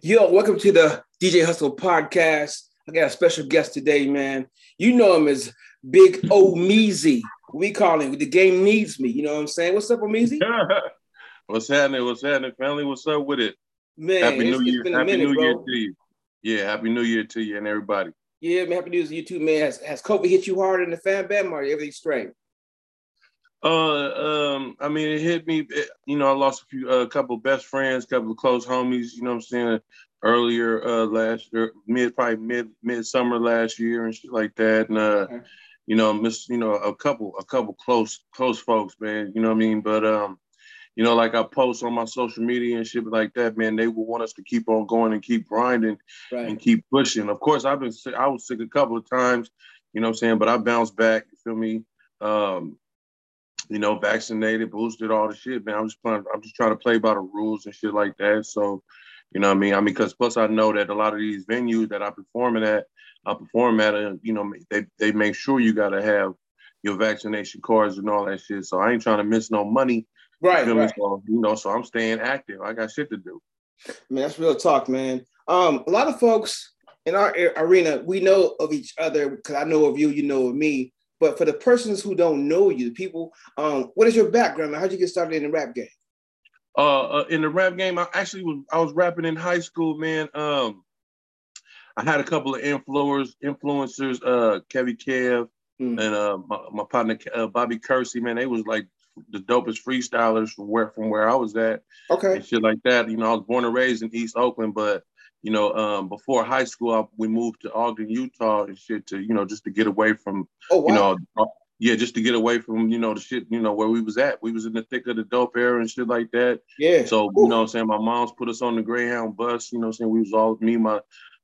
Yo, welcome to the DJ Hustle podcast. I got a special guest today, man. You know him as Big O Meezy. We call him the game needs me. You know what I'm saying? What's up, Meezy? What's happening? What's happening, family? What's up with it? Man, happy New Year. it's been a Happy minute, New bro. Year to you. Yeah, happy New Year to you and everybody. Yeah, man. Happy New Year to you too, man. Has, has COVID hit you hard in the fan bam or everything straight? Uh, um, I mean, it hit me. it- you know, I lost a few, a couple of best friends, couple of close homies. You know, what I'm saying earlier uh last year, mid probably mid mid summer last year and shit like that. And uh, Okay. you know, miss you know a couple a couple close close folks, man. You know what I mean? But um, you know, like I post on my social media and shit like that, man. They will want us to keep on going and keep grinding Right. and keep pushing. Of course, I've been sick. I was sick a couple of times, you know what I'm saying, but I bounced back. You feel me? Um, you know, vaccinated, boosted, all the shit, man. I'm just playing, I'm just trying to play by the rules and shit like that. So, you know what I mean? I mean, because plus I know that a lot of these venues that I performing at, I perform at, uh, you know, they they make sure you gotta have your vaccination cards and all that shit. So I ain't trying to miss no money. Right, me? right. So, you know, so I'm staying active. I got shit to do. Man, that's real talk, man. Um, a lot of folks in our arena, we know of each other because I know of you, you know of me. But for the persons who don't know you, the people, um, what is your background? man? How'd you get started in the rap game? uh, uh in the rap game i actually was i was rapping in high school man um i had a couple of influencers influencers uh kevin kev Hmm. and uh my, my partner uh, bobby kersey man they was like the dopest freestylers from where from where i was at Okay. and shit like that you know i was born and raised in east oakland but you know um before high school I, we moved to ogden utah and shit to you know just to get away from Oh wow. you know, uh, yeah, just to get away from, you know, the shit, you know, where we was at. We was in the thick of the dope era and shit like that. yeah. So, Ooh. you know what I'm saying? My mom's put us on the Greyhound bus, you know what I'm saying? We was all me, my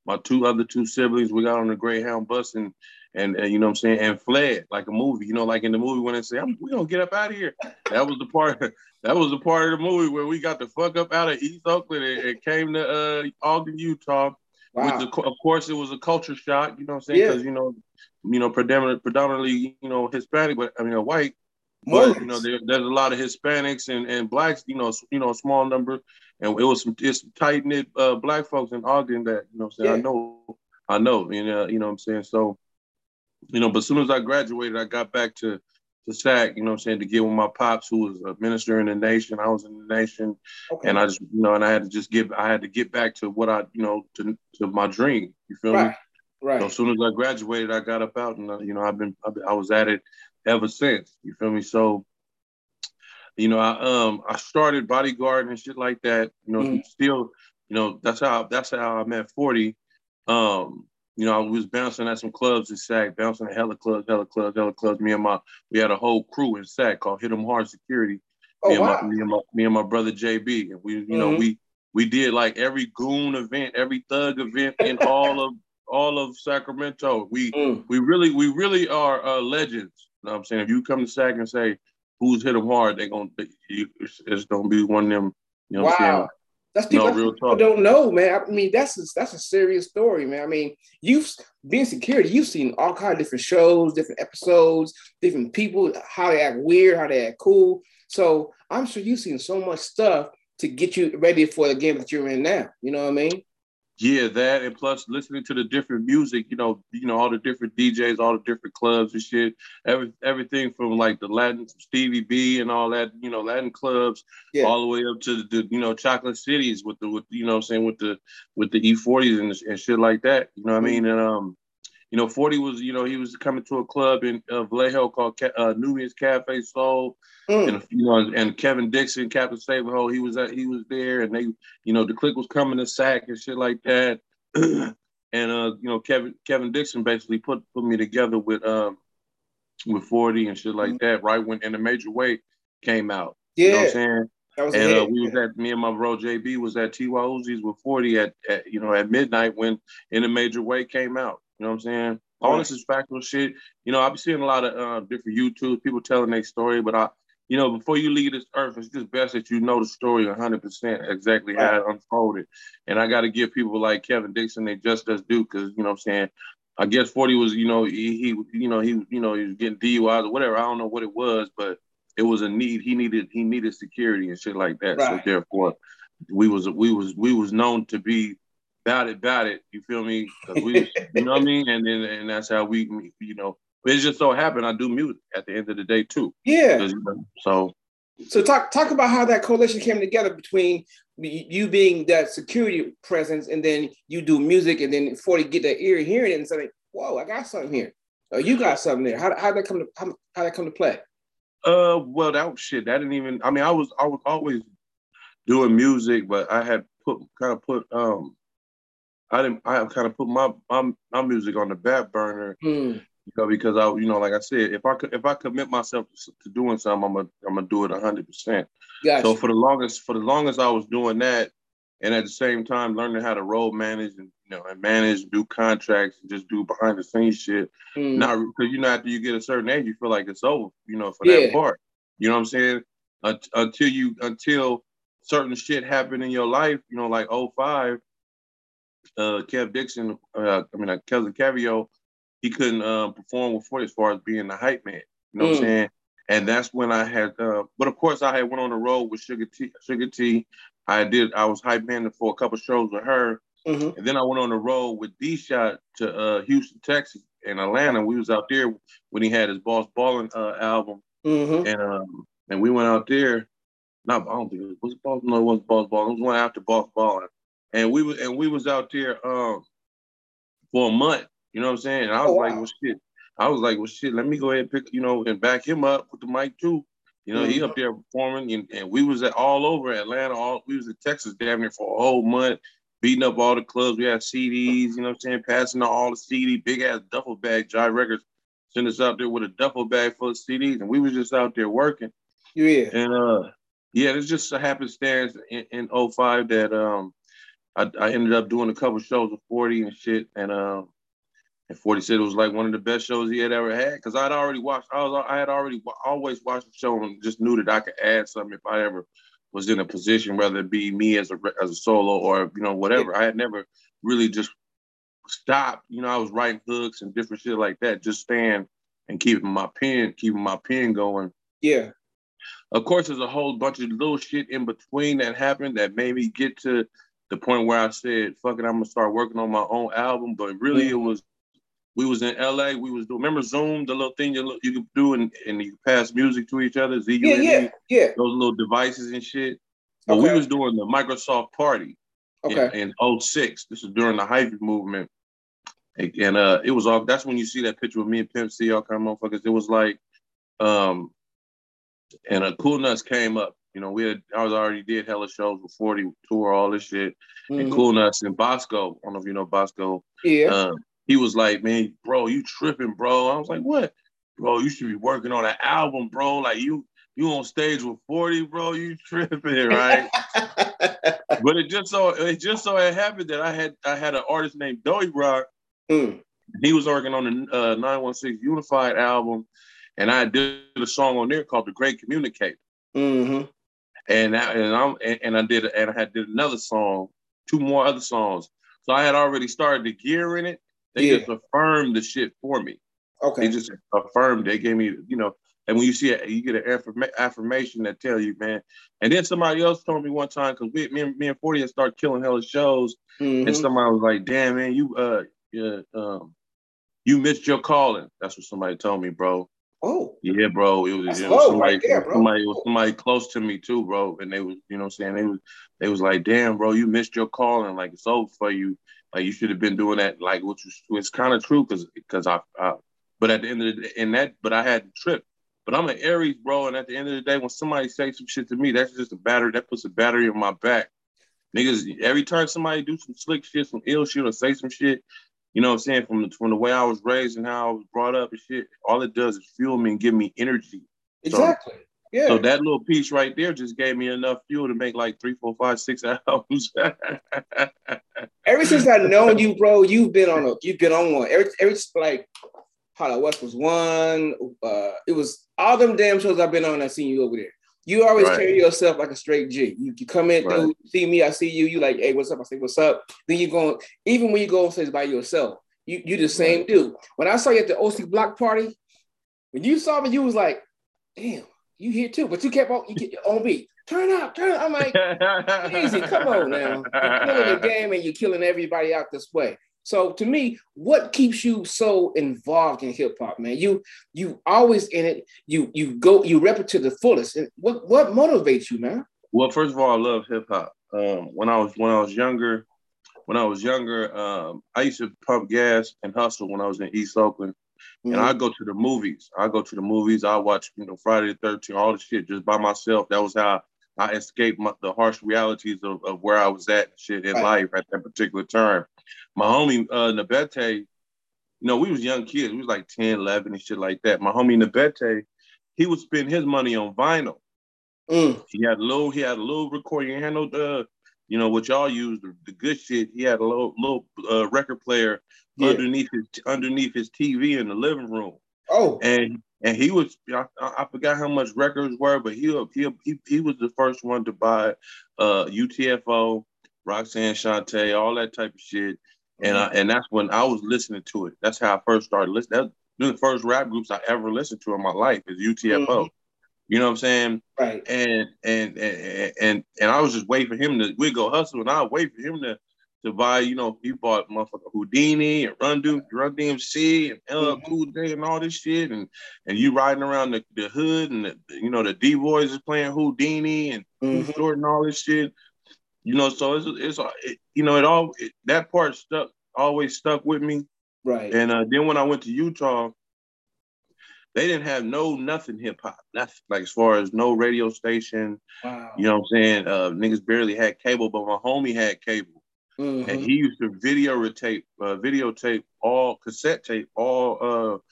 my two other two siblings, we got on the Greyhound bus and and, and you know what I'm saying, and fled like a movie, you know, like in the movie when they say, I'm, we gonna get up out of here. That was the part that was the part of the movie where we got the fuck up out of East Oakland and, and came to uh Ogden, Utah. wow. With the, of course, it was a culture shock, you know what I'm saying? Yeah. Because you know, you know, predominantly, predominantly, you know, Hispanic, but I mean, uh, white. Mormons. But you know, there, there's a lot of Hispanics and, and blacks, you know, you know, a small number, and it was some some tight knit uh, black folks in Ogden that you know, I'm saying I know, I know, you know, you know, what I'm saying so, you know, but as soon as I graduated, I got back to to SAC, you know, what I'm saying to get with my pops, who was a minister in the nation. I was in the nation, okay. and I just, you know, and I had to just get, I had to get back to what I, you know, to to my dream. You feel me? right. Right. So as soon as I graduated, I got up out, and uh, you know, I've been, I've been, I was at it ever since. You feel me? So, you know, I um, I started bodyguarding and shit like that. You know, Mhm. still, you know, that's how that's how I'm at Forty. Um, you know, I was bouncing at some clubs in SAC, bouncing at hella clubs, hella clubs, hella clubs. Me and my, we had a whole crew in SAC called Hit 'em Hard Security. oh me and wow. my, me and my, me and my brother JB, and we, you know, Mhm. we we did like every goon event, every thug event in all of all of Sacramento. We Mm. we really we really are uh, legends. You know what I'm saying? If you come to Sac and say who's hit them hard, they're gonna it's, it's gonna be one of them. You know what I'm saying? That's people, No, real people talk. don't know, man. I mean, that's a, that's a serious story, man. I mean, you've been security, you've seen all kind of different shows, different episodes, different people, how they act weird, how they act cool. So I'm sure you've seen so much stuff to get you ready for the game that you're in now. You know what I mean? Yeah, that and plus listening to the different music, you know, you know, all the different DJs, all the different clubs and shit. Every everything from like the Latin Stevie B and all that, you know, Latin clubs, Yeah. all the way up to the, you know, chocolate cities with the with you know what I'm saying with the with the E40s and, and shit like that. You know what I mean? And um, you know, 40 was, you know, he was coming to a club in uh, Vallejo called Ca- uh, Nubian's Cafe Soul Mm. and you know, and Kevin Dixon, Captain Saberho, he was at, he was there, and they, you know, the clique was coming to sack and shit like that. and uh, you know, Kevin Kevin Dixon basically put put me together with um with 40 and shit like that, right when in the major way came out. You know what Yeah, I'm saying? that was a And uh, we was at me and my bro JB was at TY Uzi's with 40 at, at you know at midnight when in a major way came out. You know what I'm saying? All Right. this is factual shit. You know, I've been seeing a lot of uh, different YouTube people telling their story, but I, you know, before you leave this earth, it's just best that you know the story 100% exactly how it unfolded. And I got to give people like Kevin Dixon they just as due because you know what I'm saying. I guess 40 was, you know, he, he you know, he, you know, he was getting DUIs or whatever. I don't know what it was, but it was a need. He needed, he needed security and shit like that. Right. So therefore, we was we was we was known to be about it, about it. You feel me? Because we, you know what I mean. And then and that's how we, you know. But it just so happened I do music at the end of the day too. Yeah. You know, so. So talk talk about how that coalition came together between you being that security presence and then you do music and then 40 get that ear hearing it and say, whoa, I got something here. Or you got something there. How how did that come to how, how that come to play? Uh well that shit, that didn't even I mean I was I was always doing music, but I had put kind of put um I didn't. I kind of put my my, my music on the back burner, mm. you know, because I, you know, like I said, if I could, if I commit myself to, to doing something, I'm gonna I'm gonna do it hundred percent. So for the longest, for the longest, I was doing that, and at the same time learning how to road manage and you know and manage, do contracts, and just do behind the scenes shit. Mm. Not because you know after you get a certain age, you feel like it's over, you know, for yeah. that part. You know what I'm saying? Until you until certain shit happened in your life, you know, like 05, uh, Kev Dixon, uh, I mean, uh, Kevin Cavio, he couldn't uh, perform with 40 as far as being the hype man. You know mm. what I'm mm. saying? And that's when I had, uh, but of course, I had went on the road with Sugar T. Sugar T. I did. I was hype man for a couple shows with her, mm-hmm. and then I went on the road with D Shot to uh, Houston, Texas, and Atlanta. We was out there when he had his Boss Ballin' uh, album, mm-hmm. and um, and we went out there. Not, I don't think it was, was Boss. No, it wasn't Boss Ballin'. It was one after Boss Ballin' and we was and we was out there um for a month. You know what I'm saying? And I was oh, like, wow. well, shit. I was like, well, shit. Let me go ahead and pick, you know, and back him up with the mic too. You know, mm-hmm. he up there performing, and, and, we was at all over Atlanta. All we was in Texas, damn near for a whole month, beating up all the clubs. We had CDs, you know what I'm saying, passing out all the CD, big ass duffel bag. Jive Records sent us out there with a duffel bag full of CDs, and we was just out there working. Yeah. And uh, yeah, it's just a happenstance in, in 05 that um I, I ended up doing a couple shows with 40 and shit. And um, and 40 said it was like one of the best shows he had ever had because I'd already watched. I was I had already always watched the show and just knew that I could add something if I ever was in a position, whether it be me as a as a solo or you know whatever. I had never really just stopped. You know, I was writing hooks and different shit like that, just staying and keeping my pen, keeping my pen going. Yeah. Of course, there's a whole bunch of little shit in between that happened that made me get to the point where I said, "Fuck it, I'm gonna start working on my own album." But really, it was we was in LA. We was doing remember Zune, the little thing you you could do and, and you pass music to each other. Z yeah, yeah, yeah. Those little devices and shit. But okay. we was doing the Microsoft Party. Okay. In, in 06. This is during the hyphy movement. And uh, it was all. That's when you see that picture with me and Pimp C, all kind of motherfuckers. It was like, um, and a Cool Nuts came up you know, we had I was already did hella shows with 40 tour, all this shit, mm-hmm. and Cool Nuts and Bosco. I don't know if you know Bosco. Yeah. Um, he was like, Man, bro, you tripping, bro. I was like, What? Bro, you should be working on an album, bro. Like you you on stage with 40, bro, you tripping, right? but it just so it just so it happened that I had I had an artist named Doey Rock. Mm. He was working on the uh, 916 Unified album, and I did a song on there called The Great Communicator. Mm-hmm and I, and I'm and I did and I had did another song, two more other songs. So I had already started the gear in it. They yeah. just affirmed the shit for me. Okay. They just affirmed. They gave me, you know, and when you see it, you get an affirmation that tell you, man. And then somebody else told me one time because me, and, me and Forty had started killing hella shows, mm-hmm. and somebody was like, "Damn, man, you uh, yeah, um, you missed your calling." That's what somebody told me, bro. Oh. Yeah, bro. It was, it was somebody, right there, somebody, was somebody close to me too, bro. And they was, you know what I'm saying? They was they was like, damn, bro, you missed your calling. Like it's over for you. Like you should have been doing that, like which was it's kind of true because because I, I but at the end of the day, in that, but I had the trip. But I'm an Aries, bro, and at the end of the day, when somebody says some shit to me, that's just a battery. That puts a battery in my back. Niggas, every time somebody do some slick shit, some ill shit, or say some shit, you know what I'm saying? From the from the way I was raised and how I was brought up and shit, all it does is fuel me and give me energy. Exactly. So, yeah. So that little piece right there just gave me enough fuel to make like three, four, five, six albums. Ever since I've known you, bro, you've been on a you've been on one. Every every like Hollow West was one. Uh, it was all them damn shows I've been on. I seen you over there. You always right. carry yourself like a straight G. You, you come in, right. dude, see me, I see you. You like, hey, what's up? I say, what's up? Then you go, even when you go on stage by yourself, you you the same right. dude. When I saw you at the OC Block party, when you saw me, you was like, damn, you here too. But you kept on, you get your own beat. turn up, turn up. I'm like, easy, come on now. You're killing the game and you're killing everybody out this way. So to me, what keeps you so involved in hip hop, man? You you always in it. You you go you rep it to the fullest. And what what motivates you, man? Well, first of all, I love hip hop. Um, when I was when I was younger, when I was younger, um, I used to pump gas and hustle when I was in East Oakland. Mm-hmm. And I go to the movies. I go to the movies. I watch, you know, Friday the 13th, all the shit just by myself. That was how I escaped my, the harsh realities of, of where I was at shit in right. life at that particular time my homie uh, Nabete, you know, we was young kids. We was like 10, 11 and shit like that. My homie Nabete, he would spend his money on vinyl. Mm. He had a little, he had a little recording. Had uh, you know, what y'all use, the, the good shit. He had a little, little uh, record player yeah. underneath his underneath his TV in the living room. Oh, and and he was, I, I forgot how much records were, but he he he, he was the first one to buy uh, UTFO, Roxanne Shante, all that type of shit. And mm-hmm. I, and that's when I was listening to it. That's how I first started listening. That's the first rap groups I ever listened to in my life is UTFO. Mm-hmm. You know what I'm saying? Right. And and and and and I was just waiting for him to we go hustle, and I wait for him to to buy. You know, he bought motherfucker Whodini and Run Do Run DMC and LL mm-hmm. Cool J and all this shit, and and you riding around the, the hood, and the, you know the D boys is playing Whodini and mm-hmm. And all this shit. You know, so it's it's it, you know it all it, that part stuck always stuck with me. Right. And uh, then when I went to Utah, they didn't have no nothing hip hop. Nothing like as far as no radio station. Wow. You know what I'm saying? Uh, niggas barely had cable, but my homie had cable. Mm-hmm. And he used to video tape, uh, videotape all cassette tape, all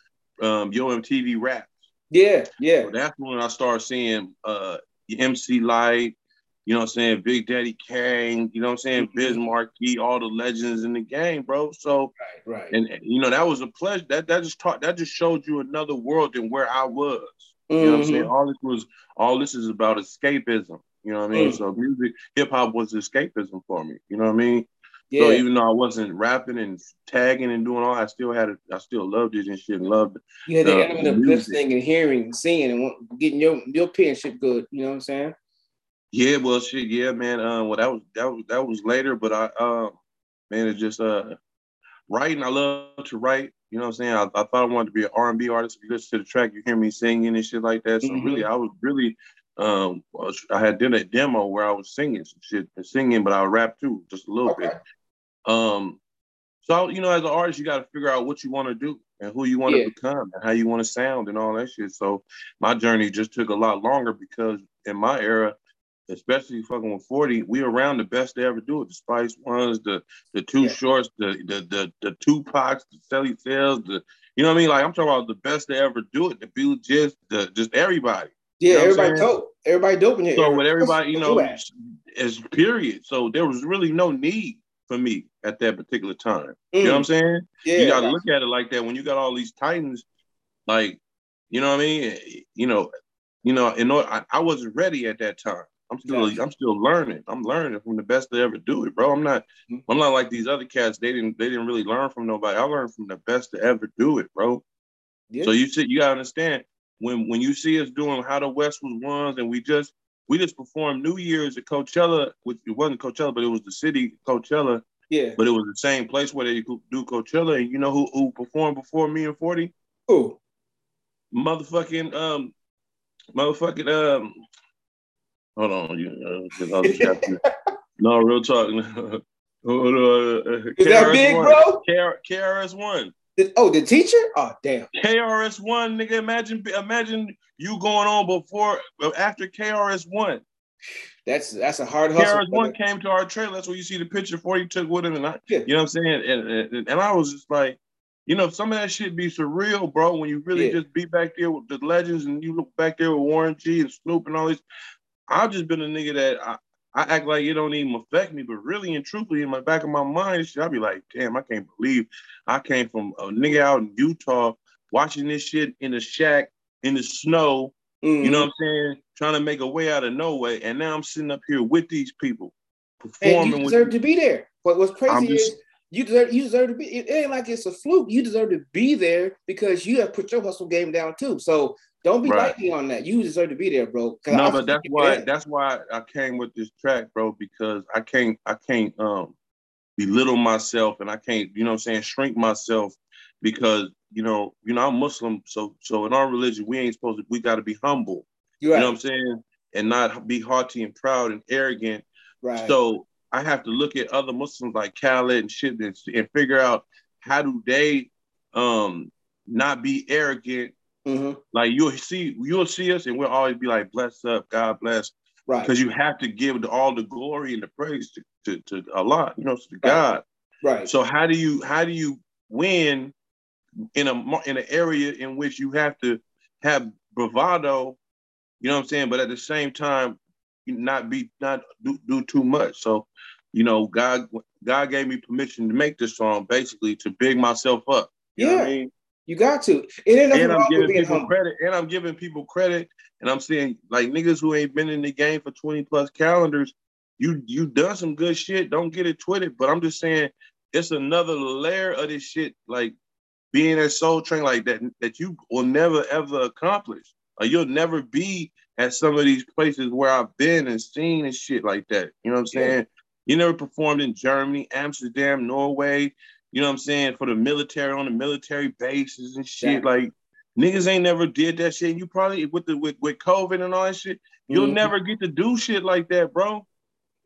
uh, um, Yo MTV raps. Yeah, yeah. So that's when I started seeing uh, MC Lyte, you know what I'm saying? Big Daddy Kane, you know what I'm saying? Mm-hmm. Biz Markie, all the legends in the game, bro. So, right, right. And, you know, that was a pleasure. That that just taught that just showed you another world than where I was. You mm-hmm. know what I'm saying? Mm-hmm. All this was all this is about escapism. You know what I mean? Mm-hmm. So music, hip hop was escapism for me. You know what I mean? Yeah. So even though I wasn't rapping and tagging and doing all, I still had it. I still loved it and shit and loved it. Yeah, the element of listening and hearing and seeing and getting your your penmanship good. You know what I'm saying? Yeah, well, shit, yeah, man. Uh, well, that was that was that was later, but I, uh, man, it's just uh, writing. I love to write. You know what I'm saying? I, I thought I wanted to be an R&B artist. If you listen to the track, you hear me singing and shit like that. So mm-hmm. really, I was really, um, I had done a demo where I was singing some shit, singing, but I rap too, just a little okay. bit. Um, so you know, as an artist, you got to figure out what you want to do and who you want to yeah. become and how you want to sound and all that shit. So my journey just took a lot longer because in my era, especially fucking with 40, we around the best to ever do it. The Spice ones, the the Too yeah. shorts, the the the the Tupacs, the Celly Cels, the you know what I mean? Like I'm talking about the best to ever do it, the Bill just the just everybody. Yeah, you know everybody dope. Everybody dope in here. So with everybody, you know, as period. So there was really no need for me at that particular time. Mm. You know what I'm mm. saying? Yeah. You gotta look at it like that. When you got all these titans, like, you know what I mean? You know, you know, in order, I, I wasn't ready at that time. I'm still I'm still learning. I'm learning from the best to ever do it, bro. I'm not mm-hmm. I'm not like these other cats. They didn't they didn't really learn from nobody. I learned from the best to ever do it, bro. Yeah. So you see, you gotta understand when when you see us doing how the West was ones, and we just we just performed New Year's at Coachella, which it wasn't Coachella, but it was the city Coachella. Yeah. But it was the same place where they do Coachella, and you know who who performed before me and Forty? Who? Motherfucking um, motherfucking um, Hold on, you uh, to, no real talk. Is that big, bro? KRS One. Oh, the teacher? Oh, damn. KRS One, nigga. Imagine, imagine you going on before, after KRS One. That's that's a hard hustle. KRS One came to our trailer. That's where you see the picture for he took with him, and I, yeah. you know what I'm saying. And, and, and I was just like, you know, some of that shit be surreal, bro. When you really yeah. just be back there with the legends, and you look back there with Warren G and Snoop and all these. I've just been a nigga that I, I act like it don't even affect me, but really and truthfully, in my back of my mind, shit, I'll be like, damn, I can't believe I came from a nigga out in Utah watching this shit in the shack in the snow. Mm-hmm. You know what I'm saying? Trying to make a way out of no way, and now I'm sitting up here with these people performing. And you deserve to be there. What was crazy just, is You deserve you deserve to be. It ain't like it's a fluke. You deserve to be there because you have put your hustle game down too. So don't be right. lightning on that. You deserve to be there, bro. No, but that's why that's why I came with this track, bro, because I can't I can't um belittle myself and I can't, you know I'm saying, shrink myself because, you know, you know, I'm Muslim. So so in our religion, we ain't supposed to, we gotta be humble. Right. You know what I'm saying? And not be haughty and proud and arrogant. Right. So I have to look at other Muslims like Khaled and shit and, and figure out how do they um not be arrogant. Mm-hmm. Like you'll see, you'll see us, and we'll always be like, "Bless up, God bless." Right. Because you have to give all the glory and the praise to, to, to Allah, you know, to right. God. Right. So how do you how do you win in a in an area in which you have to have bravado, you know what I'm saying, but at the same time not be not do, do too much. So, you know, God God gave me permission to make this song basically to big myself up. You yeah. I mean? You got to. It and I'm giving people humble. credit. And I'm giving people credit. And I'm saying like niggas who ain't been in the game for 20 plus calendars, you you done some good shit. Don't get it twisted. But I'm just saying it's another layer of this shit, like being a soul train like that, that you will never ever accomplish. Like you'll never be at some of these places where I've been and seen and shit like that. You know what I'm saying? Yeah. You never performed in Germany, Amsterdam, Norway, you know what I'm saying, for the military on the military bases and shit. Yeah. Like niggas ain't never did that shit. You probably with the with, with COVID and all that shit, you'll mm-hmm. never get to do shit like that, bro.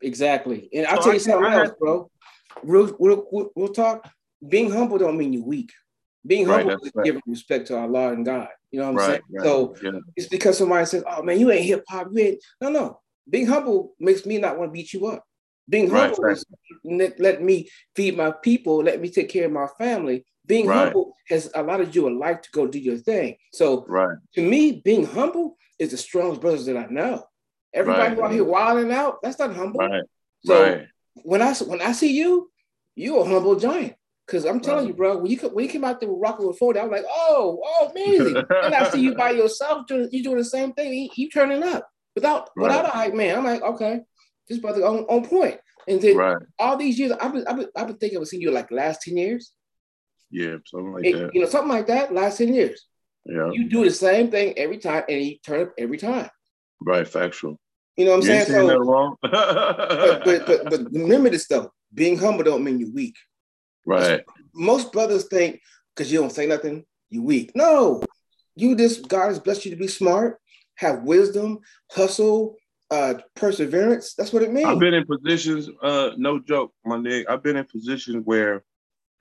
Exactly. And I'll so tell you something else, bro. Real, real, we'll talk. Being humble don't mean you're weak. Being humble right, is right. giving respect to Allah and God. You know what I'm right, saying? So yeah. it's because somebody says, "Oh man, you ain't hip hop." You ain't. No, no. Being humble makes me not want to beat you up. Being humble is let, let, me feed my people, let me take care of my family. Being right. humble has allowed you a life to go do your thing. So right. to me, being humble is the strongest brothers that I know. Everybody right. out here wilding out, that's not humble. Right. So when I when I see you, you're a humble giant. Cause I'm telling you, bro, when you when you came out there with rocking with 40, I was like, oh, oh, amazing. and I see you by yourself doing you doing the same thing. You, you turning up without without a hype man. I'm like, okay, this brother on, on point. And then right. all these years, I've been, I've been, I've been thinking I've seen you like last 10 years. Yeah, something like that. You know, something like that, last 10 years. Yeah. You do the same thing every time and you turn up every time. Right, factual. You know what I'm you saying? So, that wrong. but, but, but, but remember this though, being humble don't mean you're weak. Right. Most brothers think because you don't say nothing, you weak. No, you just God has blessed you to be smart, have wisdom, hustle, uh, perseverance. That's what it means. I've been in positions, uh, no joke, my nigga. I've been in positions where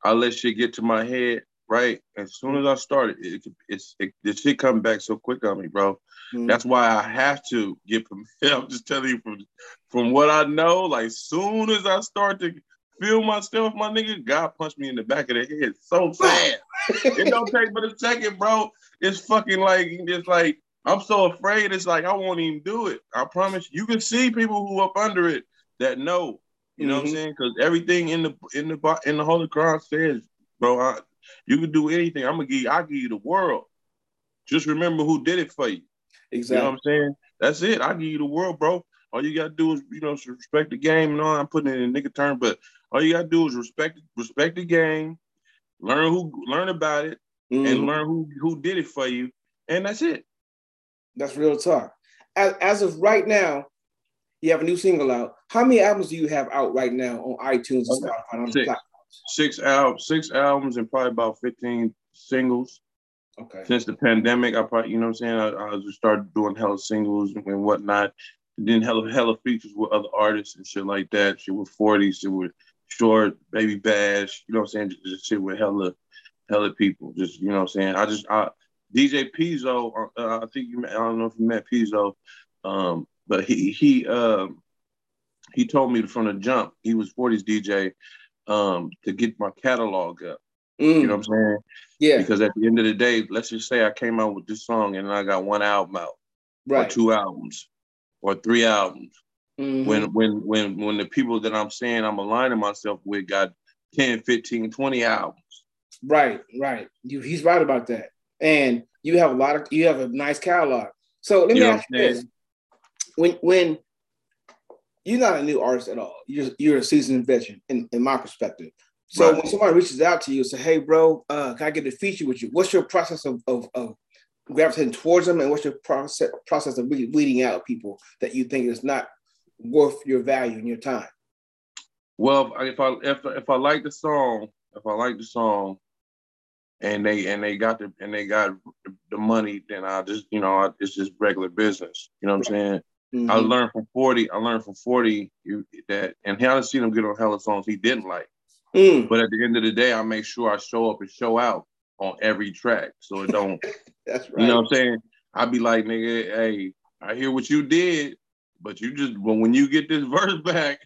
I let shit get to my head, right? As soon as I started, it, it's it, the shit come back so quick on me, bro. Mm-hmm. That's why I have to get from. I'm just telling you from from what I know. Like soon as I start to feel myself, my nigga, God punched me in the back of the head so fast. it don't take but a second, bro. It's fucking like just like I'm so afraid. It's like I won't even do it. I promise. You can see people who up under it that know. You know mm-hmm. what I'm mm-hmm. saying? Because everything in the in the in the Holy Quran says, bro, I, you can do anything. I'm gonna give you, I give you the world. Just remember who did it for you. Exactly. You know what I'm saying? That's it. I give you the world, bro. All you gotta do is, you know, respect the game and all. I'm putting it in a nigga term, but all you gotta do is respect respect the game, learn who learn about it, mm-hmm. and learn who who did it for you, and that's it. That's real talk. As, as of right now, you have a new single out. How many albums do you have out right now on iTunes and Spotify? On six. Six, al- six albums and probably about 15 singles. Okay. Since the pandemic, I probably, you know what I'm saying? I, I just started doing hella singles and whatnot. And then hella, hella features with other artists and shit like that. Shit with 40s, shit with Short, Baby Bash, you know what I'm saying? Just, just shit with hella, hella people. Just, you know what I'm saying? I just, I, DJ Pizzo, uh, I think you, I don't know if you met Pizzo, um, but he he um, he told me from the jump he was 40s DJ um, to get my catalog up. Mm. You know what I'm saying? Yeah. Because at the end of the day, let's just say I came out with this song and I got one album out, right. or two albums, or three albums. Mm-hmm. When when when when the people that I'm saying I'm aligning myself with got 10, 15, 20 albums. Right, right. You, he's right about that and you have a lot of you have a nice catalog. So let me ask you this: when when you're not a new artist at all, you're you're a seasoned veteran in, in my perspective. So right. when somebody reaches out to you and say, "Hey, bro, uh, can I get a feature with you?" What's your process of, of, of gravitating towards them, and what's your process process of really weeding out people that you think is not worth your value and your time? Well, if I if if I like the song, if I like the song, and they and they got the and they got the money, then I just you know I, it's just regular business. You know what I'm saying? Mm-hmm. I learned from 40. I learned from 40 that, and I seen him get on hella songs he didn't like. Mm. But at the end of the day, I make sure I show up and show out on every track, so it don't. That's right. You know what I'm saying? I'd be like, nigga, hey, I hear what you did, but you just when when you get this verse back,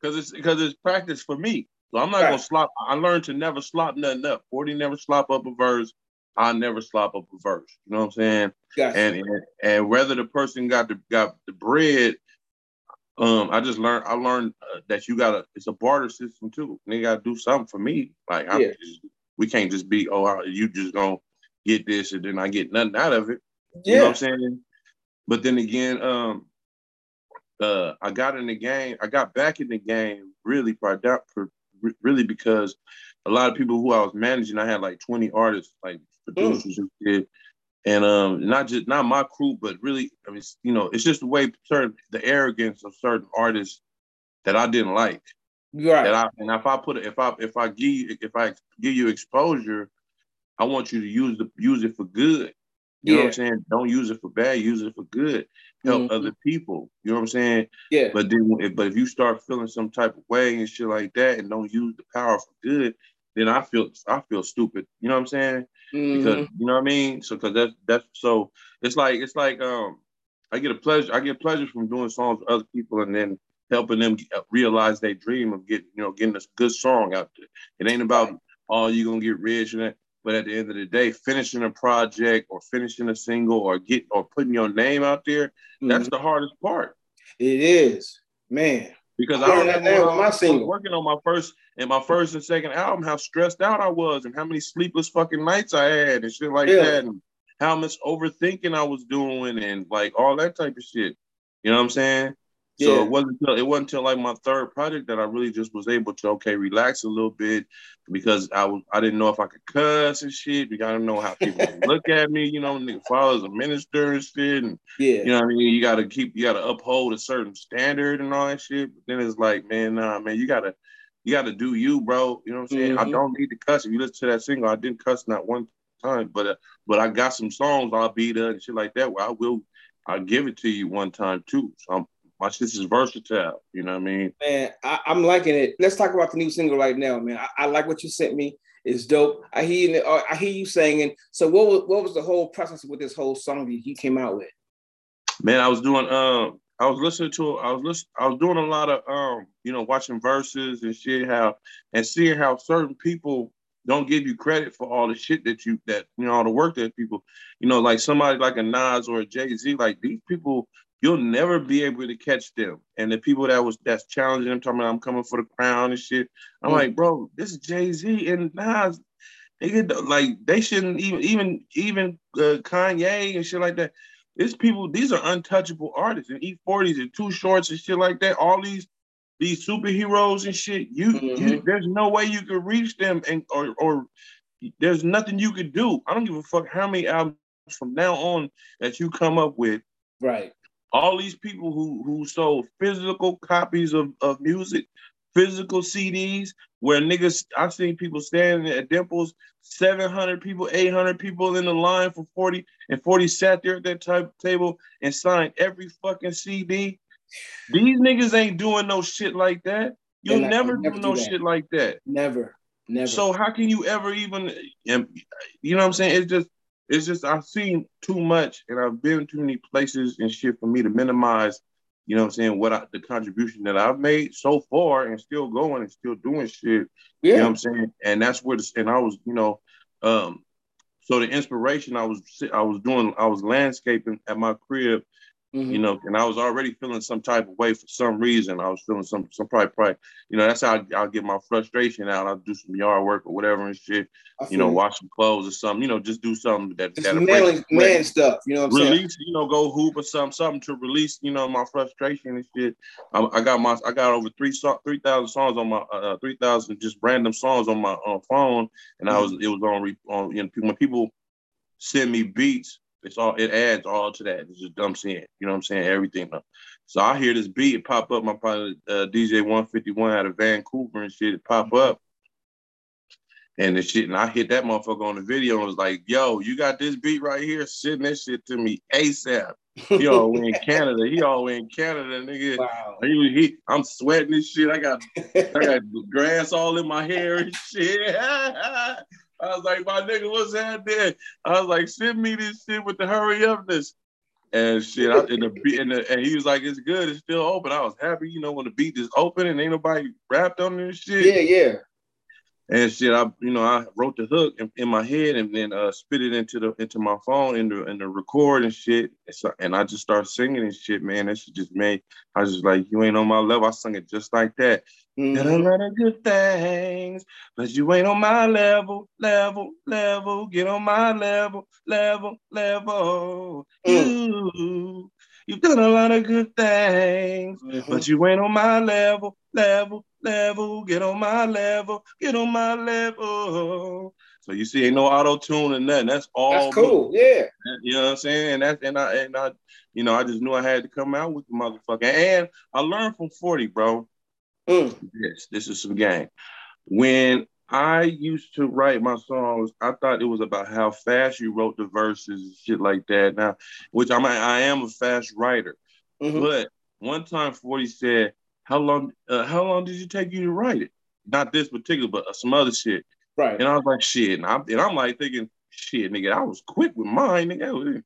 because it's because it's practice for me. So I'm not right. gonna slop. I learned to never slop nothing up. 40 never slop up a verse. I never slop up a verse. You know what I'm saying? Gotcha. And, and and whether the person got the got the bread, um, I just learned. I learned uh, that you gotta. It's a barter system too. And they gotta do something for me. Like yeah. just, we can't just be oh you just gonna get this and then I get nothing out of it. Yeah. You know what I'm saying? But then again, um, uh, I got in the game. I got back in the game really, really because a lot of people who I was managing, I had like 20 artists, like producers mm. did. And um, not just not my crew, but really, I mean, you know, it's just the way certain the arrogance of certain artists that I didn't like. Right. That I, and if I put it, if I if I give you, if I give you exposure, I want you to use the use it for good. You yeah. know what I'm saying? Don't use it for bad. Use it for good. Help mm-hmm. other people. You know what I'm saying? Yeah. But then, but if you start feeling some type of way and shit like that, and don't use the power for good, then I feel I feel stupid. You know what I'm saying? Mm-hmm. Because you know what I mean. So because that's that's so it's like it's like um I get a pleasure I get pleasure from doing songs for other people and then helping them realize their dream of getting you know getting a good song out there. It ain't about oh you gonna get rich and that. But at the end of the day, finishing a project or finishing a single or get or putting your name out there, mm-hmm. that's the hardest part. It is, man. Because I, I remember I was working on my first and my first and second album, how stressed out I was and how many sleepless fucking nights I had and shit like yeah. that, and how much overthinking I was doing and like all that type of shit. You know what I'm saying? Yeah. So it wasn't until it wasn't until like my third project that I really just was able to okay relax a little bit because I was I didn't know if I could cuss and shit. You gotta know how people look at me. You know, nigga father's a minister and shit, and yeah, you know what I mean. You gotta keep you gotta uphold a certain standard and all that shit. But then it's like, man, nah, man, you gotta you gotta do you, bro. You know what I'm saying? Mm-hmm. I don't need to cuss. If you listen to that single, I didn't cuss not one time, but uh, but I got some songs I'll beat up and shit like that where I will I'll give it to you one time too. So I'm my shit is versatile. You know what I mean? Man, I, am liking it. Let's talk about the new single right now, man. I, I like what you sent me. It's dope. I hear you. Uh, I hear you singing. So what was what was the whole process with this whole song that you came out with? Man, I was doing. Um, I was listening to. I was listening. I was doing a lot of. Um, you know, watching verses and shit. How and seeing how certain people don't give you credit for all the shit that you that you know all the work that people you know like somebody like a Nas or a Jay Z like these people you'll never be able to catch them. And the people that was that's challenging them, talking about I'm coming for the crown and shit. I'm mm like, bro, this is Jay Z and Nas. They get like they shouldn't even even even uh, Kanye and shit like that. These people, these are untouchable artists and E40s and Too Shorts and shit like that. All these these superheroes and shit. You, mm-hmm. you there's no way you could reach them and or or there's nothing you could do. I don't give a fuck how many albums from now on that you come up with. Right all these people who who sold physical copies of, of music, physical CDs, where niggas, I've seen people standing at Dimples, 700 people, 800 people in the line for 40, and 40 sat there at that type table and signed every fucking CD. These niggas ain't doing no shit like that. You'll never, never, do no do shit like that. Never, never. So how can you ever even, you know what I'm saying? It's just, it's just I've seen too much and I've been too many places and shit for me to minimize, you know what I'm saying, what I, the contribution that I've made so far and still going and still doing shit. Yeah. You know what I'm saying? And that's where the and I was, you know, um, so the inspiration I was I was doing, I was landscaping at my crib Mm-hmm. You know, and I was already feeling some type of way for some reason. I was feeling some some probably probably, you know, that's how I, will get my frustration out. I'll do some yard work or whatever and shit. You know, wash some clothes or something. You know, just do something that that man, man stuff. You know, release. Saying? You know, go hoop or something, something to release. You know, my frustration and shit. I, I got my I got over three three thousand songs on my uh, uh three thousand just random songs on my on phone, and mm-hmm. I was it was on on you know when people send me beats it's all it adds all to that. It just dumps in. You know what I'm saying? Everything. So I hear this beat pop up. My probably uh, DJ 151 out of Vancouver and shit it pop up. And the shit, and I hit that motherfucker on the video and was like, yo, you got this beat right here? Send that shit to me ASAP. He all way in Canada. He all way in Canada, nigga. Wow. He, he, I'm sweating this shit. I got I got grass all in my hair and shit. I was like, my nigga, what's there? I was like, send me this shit with the hurry upness. And shit, I, and, the beat, the, and he was like, it's good, it's still open. I was happy, you know, when the beat is open and ain't nobody rapped on this shit. Yeah, yeah. And shit, I you know I wrote the hook in, in my head and then uh, spit it into the into my phone in the in the record and shit. And, so, and I just started singing and shit, man. That shit just made I was just like, you ain't on my level. I sung it just like that. Mm-hmm. Got a lot of good things, but you ain't on my level, level, level. Get on my level, level, level. Mm. You, you've done a lot of good things, mm-hmm. but you ain't on my level, level, level. Get on my level, get on my level. So you see, ain't no auto tune and nothing. That's all. That's cool. Me. Yeah. You know what I'm saying? And that and I and I, you know, I just knew I had to come out with the motherfucker. And I learned from 40, bro. Mm. Yes, this is some game. When I used to write my songs, I thought it was about how fast you wrote the verses and shit like that. Now, which I'm I am a fast writer. Mm-hmm. But one time 40 said, How long uh, how long did it take you to write it? Not this particular, but uh, some other shit. Right. And I was like, shit. And I'm and I'm like thinking, shit, nigga, I was quick with mine, nigga.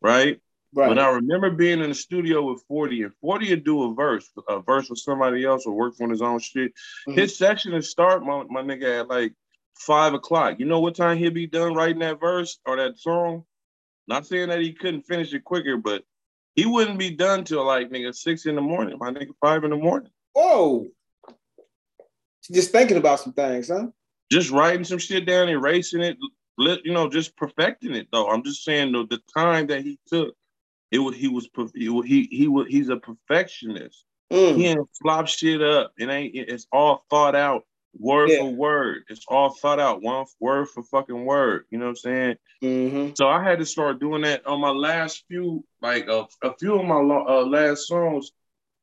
Right. Right. But I remember being in the studio with 40 and 40 would do a verse, a verse with somebody else or work on his own shit. Mm-hmm. His section would start, my, my nigga, at like five o'clock. You know what time he'd be done writing that verse or that song? Not saying that he couldn't finish it quicker, but he wouldn't be done till like nigga six in the morning, my nigga, five in the morning. Whoa. Just thinking about some things, huh? Just writing some shit down, erasing it, you know, just perfecting it though. I'm just saying the, the time that he took it was he was he he was he's a perfectionist. Mm. He ain't flop shit up. It ain't. It's all thought out, word yeah. for word. It's all thought out, one word for fucking word. You know what I'm saying? Mm-hmm. So I had to start doing that on my last few, like uh, a few of my uh, last songs.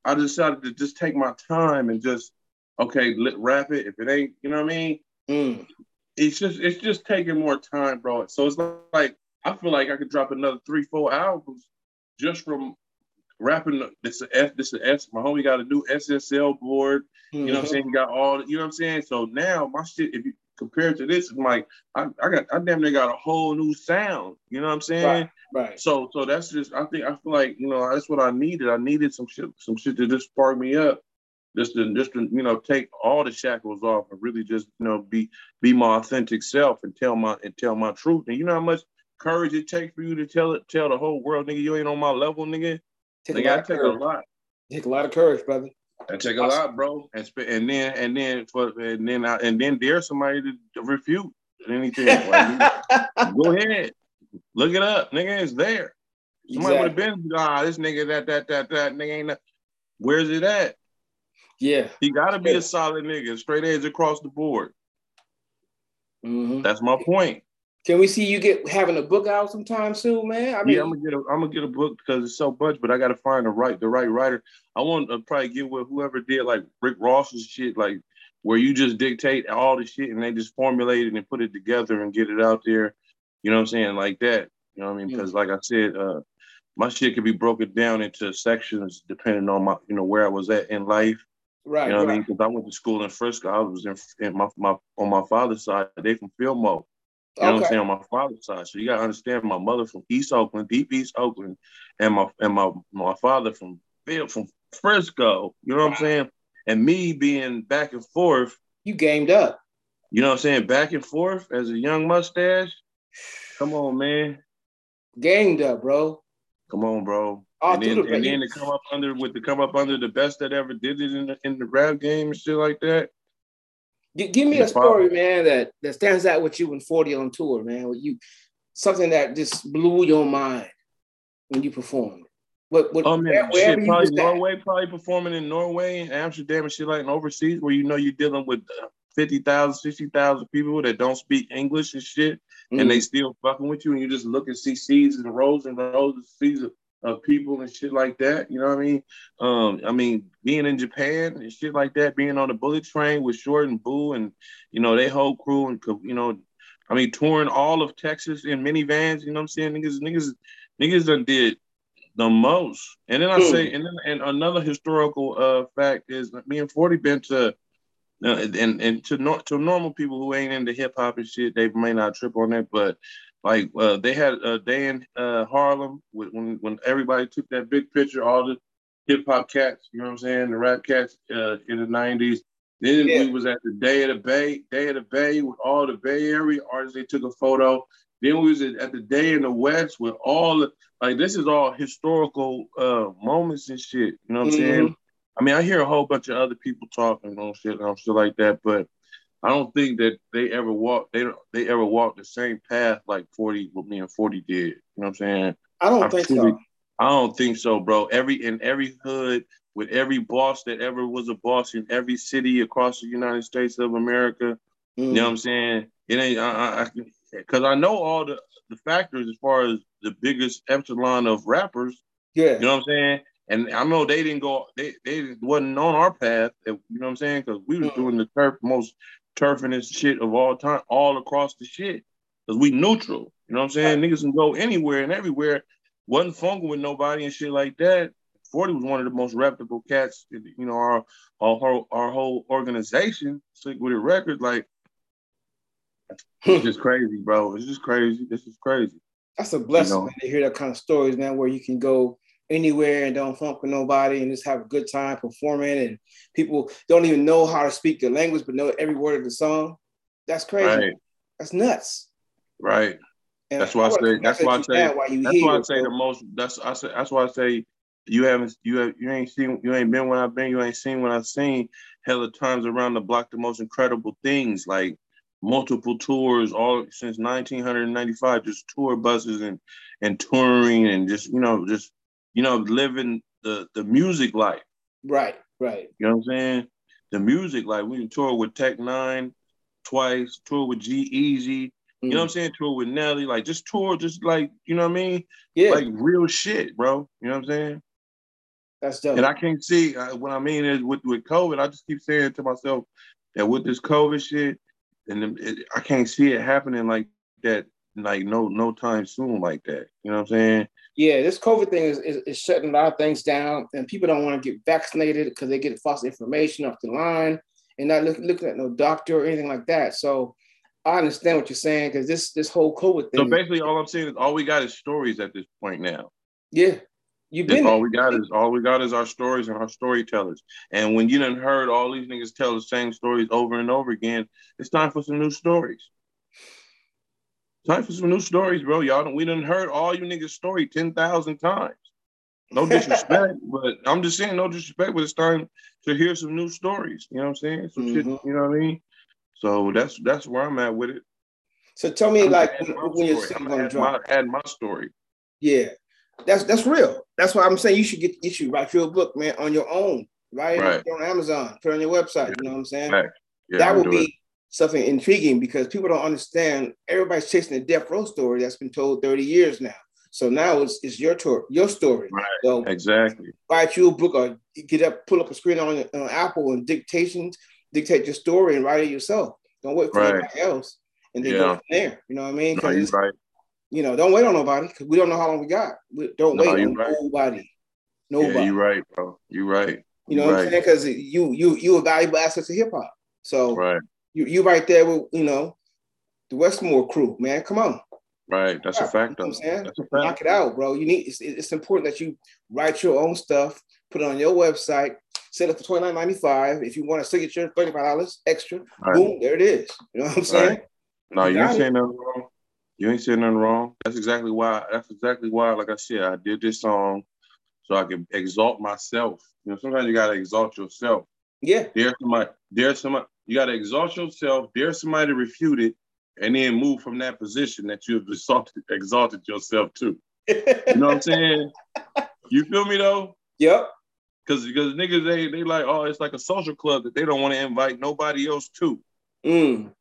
I decided to just take my time and just okay, let, rap it. If it ain't, you know what I mean? Mm. It's just it's just taking more time, bro. So it's like I feel like I could drop another three, four albums just from rapping this is S, this is S. My homie got a new SSL board. You know what I'm mm-hmm. saying? He got all you know what I'm saying? So now my shit, if you compare it to this, I'm like, I, I got I damn near got a whole new sound. You know what I'm saying? Right. right. So so that's just I think I feel like, you know, that's what I needed. I needed some shit, some shit to just spark me up. Just to just to, you know, take all the shackles off and really just, you know, be be my authentic self and tell my and tell my truth. And you know how much courage it takes for you to tell it, tell the whole world, nigga, you ain't on my level, nigga. Take nigga, I take a lot. Take a lot of courage, brother. I take a lot, bro. And and then and then for and then I, and then dare somebody to refute anything. go ahead, look it up, nigga. It's there. Somebody exactly. would have been, ah, this nigga, that, that, that, that nigga ain't. That. Where's it at? Yeah, he got to be yeah. a solid nigga, straight edge across the board. Mm-hmm. That's my point. Can we see you get having a book out sometime soon, man? I mean, yeah, I'm gonna get a I'm gonna get a book because it's so much, but I gotta find the right the right writer. I want to probably get with whoever did like Rick Ross's shit, like where you just dictate all the shit and they just formulate it and put it together and get it out there. You know what I'm saying? Like that. You know what I mean? Because like I said, uh, my shit could be broken down into sections depending on my, you know, where I was at in life. Right. You know what right. I mean? Because I went to school in Frisco. I was in, in my, my on my father's side. They from Fillmore. You know okay. what I'm saying? On my father's side. So you gotta understand my mother from East Oakland, deep East Oakland, and my and my my father from from Frisco. You know what I'm saying? And me being back and forth. You gamed up. You know what I'm saying? Back and forth as a young mustache. Come on, man. Gamed up, bro. Come on, bro. Oh, and then, and then to come up under with the come up under the best that ever did it in the in the rap game and shit like that. Give me a story, man, that that stands out with you in 40 on tour, man. With you something that just blew your mind when you performed. What, what, oh man, where, shit, probably Norway, probably performing in Norway and Amsterdam and shit like and overseas where you know you're dealing with uh, 50,000, 60,000 people that don't speak English and shit, mm-hmm. and they still fucking with you, and you just look and see seeds and rows and rows of seeds of, of people and shit like that. You know what I mean? Um, I mean, being in Japan and shit like that, being on the bullet train with Short and Boo and you know they whole crew and you know, I mean, touring all of Texas in minivans. You know what I'm saying? Niggas, niggas, niggas done did the most. And then I mm. say, and then and another historical uh, fact is me and Forty been to. Uh, and and to no, to normal people who ain't into hip hop and shit, they may not trip on that. But like uh, they had a day in uh, Harlem when when everybody took that big picture, all the hip hop cats, you know what I'm saying, the rap cats uh, in the '90s. Then yeah. we was at the Day of the Bay, Day of the Bay with all the Bay Area artists. They took a photo. Then we was at the Day in the West with all the like. This is all historical uh, moments and shit. You know what I'm mm-hmm. saying? I mean, I hear a whole bunch of other people talking on shit and shit like that, but I don't think that they ever walked they they ever walked the same path like 40 with me and 40 did. You know what I'm saying? I don't I'm think truly, so. I don't think so, bro. Every in every hood with every boss that ever was a boss in every city across the United States of America. Mm. You know what I'm saying? It ain't I because I, I, I know all the the factors as far as the biggest epsilon of rappers. Yeah. You know what I'm saying? And I know they didn't go, they, they wasn't on our path, you know what I'm saying? Because we was mm. doing the turf, most turfingest shit of all time, all across the shit. Because we neutral, you know what I'm saying? Right. Niggas can go anywhere and everywhere. Wasn't fungal with nobody and shit like that. 40 was one of the most reputable cats, you know, our our whole, our whole organization, Sick Wid It Record, like, it's just crazy, bro. It's just crazy. This is crazy. That's a blessing you know? man, to hear that kind of stories, man, where you can go anywhere and don't funk with nobody and just have a good time performing and people don't even know how to speak the language but know every word of the song. That's crazy. Right. That's nuts. Right. And that's why I say that's why I say why that's why I say the most that's I say that's why I say you haven't you have you ain't seen you ain't been when I've been, you ain't seen what I've seen hella times around the block the most incredible things like multiple tours all since 1995 just tour buses and and touring and just you know just you know, living the the music life. Right, right. You know what I'm saying? The music life. We toured with Tech N9ne twice, toured with G-Eazy. You know what I'm mm. saying? Tour with Nelly, like just tour, just like you know what I mean? Yeah, like real shit, bro. You know what I'm saying? That's dope. And I can't see uh, what I mean is with with COVID. I just keep saying to myself that with this COVID shit, and it, I can't see it happening like that, like no no time soon, like that. You know what I'm saying? Yeah, this COVID thing is, is, is, shutting a lot of things down, and people don't want to get vaccinated because they get false information off the line and not look, looking at no doctor or anything like that. So I understand what you're saying because this this whole COVID thing. So basically, all I'm saying is all we got is stories at this point now. Yeah, you've been. all we got is all we got is our stories and our storytellers. And when you done heard all these niggas tell the same stories over and over again, it's time for some new stories. Time for some new stories, bro. Y'all don't, we done heard all you niggas' story 10,000 times. No disrespect, but I'm just saying no disrespect, but it's time to hear some new stories. You know what I'm saying? Some mm-hmm. shit, you know what I mean? So that's that's where I'm at with it. So tell me, I'm like, when, you're gonna drop, my, add my story. Yeah, that's that's real. That's why I'm saying you should get you should write your book, man, on your own, right? right. On Amazon, put on your website. Yeah. You know what I'm saying? Right. Yeah, that would be something intriguing because people don't understand. Everybody's chasing a death row story that's been told 30 years now. So now it's, it's your tour, your story. Right. So exactly. Write you a book or get up, pull up a screen on, on Apple and dictations, dictate your story and write it yourself. Don't wait for right. anybody else and then yeah. go from there. You know what I mean? No, right. You know, don't wait on nobody because we don't know how long we got. We, don't no, wait on right. nobody. Nobody. Yeah, you're right, bro. You're right. You know you're what I'm saying? Because you you you a valuable asset to hip hop. So right you you right there with you know the Westmore crew, man. Come on. Right, that's a fact. You know I'm saying, that's a fact. knock it out, bro. You need it's, it's important that you write your own stuff, put it on your website, set it for twenty nine ninety five. If you want a signature, thirty five dollars extra. Right. Boom, there it is. You know what I'm saying? Right. No, you, you ain't saying nothing wrong. You ain't saying nothing wrong. That's exactly why. That's exactly why. Like I said, I did this song so I can exalt myself. You know, sometimes you gotta exalt yourself. Yeah. There's somebody. There's somebody. You gotta exalt yourself. There's somebody to refute it, and then move from that position that you've exalted, exalted yourself to. You know what I'm saying? You feel me though? Yep. Cause because niggas they they like oh it's like a social club that they don't want to invite nobody else to. Mm.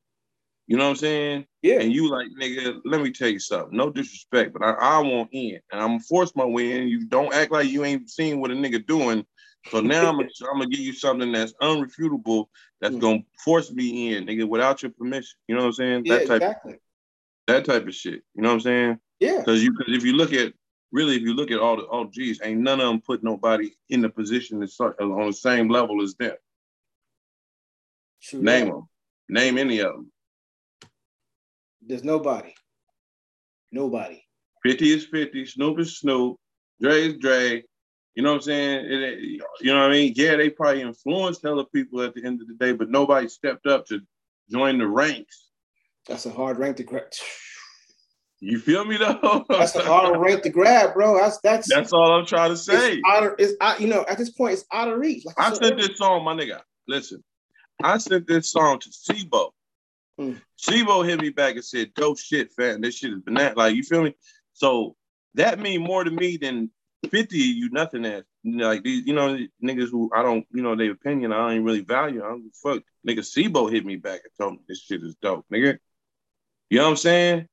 You know what I'm saying? Yeah. And you like nigga, let me tell you something. No disrespect, but I, I want in, and I'm gonna force my way in. You don't act like you ain't seen what a nigga doing. So now I'm gonna, I'm gonna give you something that's unrefutable. That's Mm. gonna force me in, nigga, without your permission. You know what I'm saying? Yeah, that type exactly. that type of shit. You know what I'm saying? Yeah. Because you because if you look at really if you look at all the oh geez, ain't none of them put nobody in the position that's on the same level as them. True Name them. Name any of them. There's nobody. Nobody. 50 is 50, Snoop is Snoop, Dre is Dre. You know what I'm saying? It- it- you know what I mean? Yeah, they probably influenced hella people at the end of the day, but nobody stepped up to join the ranks. That's a hard rank to grab. You feel me though? That's a hard rank to grab, bro. That's that's That's all I'm trying to say. it's out of it's out, you know, at this point, it's out of reach. Like I sent earlier. this song, my nigga. Listen, I sent this song to Sibo. Hmm. Sibo hit me back and said, "Dope shit, fam. This shit is banana." Like you feel me? So that mean more to me than fifty of you nothing as you know, like these, you know, niggas who I don't, you know, their opinion I don't even really value. I don't fuck. Nigga, Sibo hit me back and told me this shit is dope, nigga. You know what I'm saying?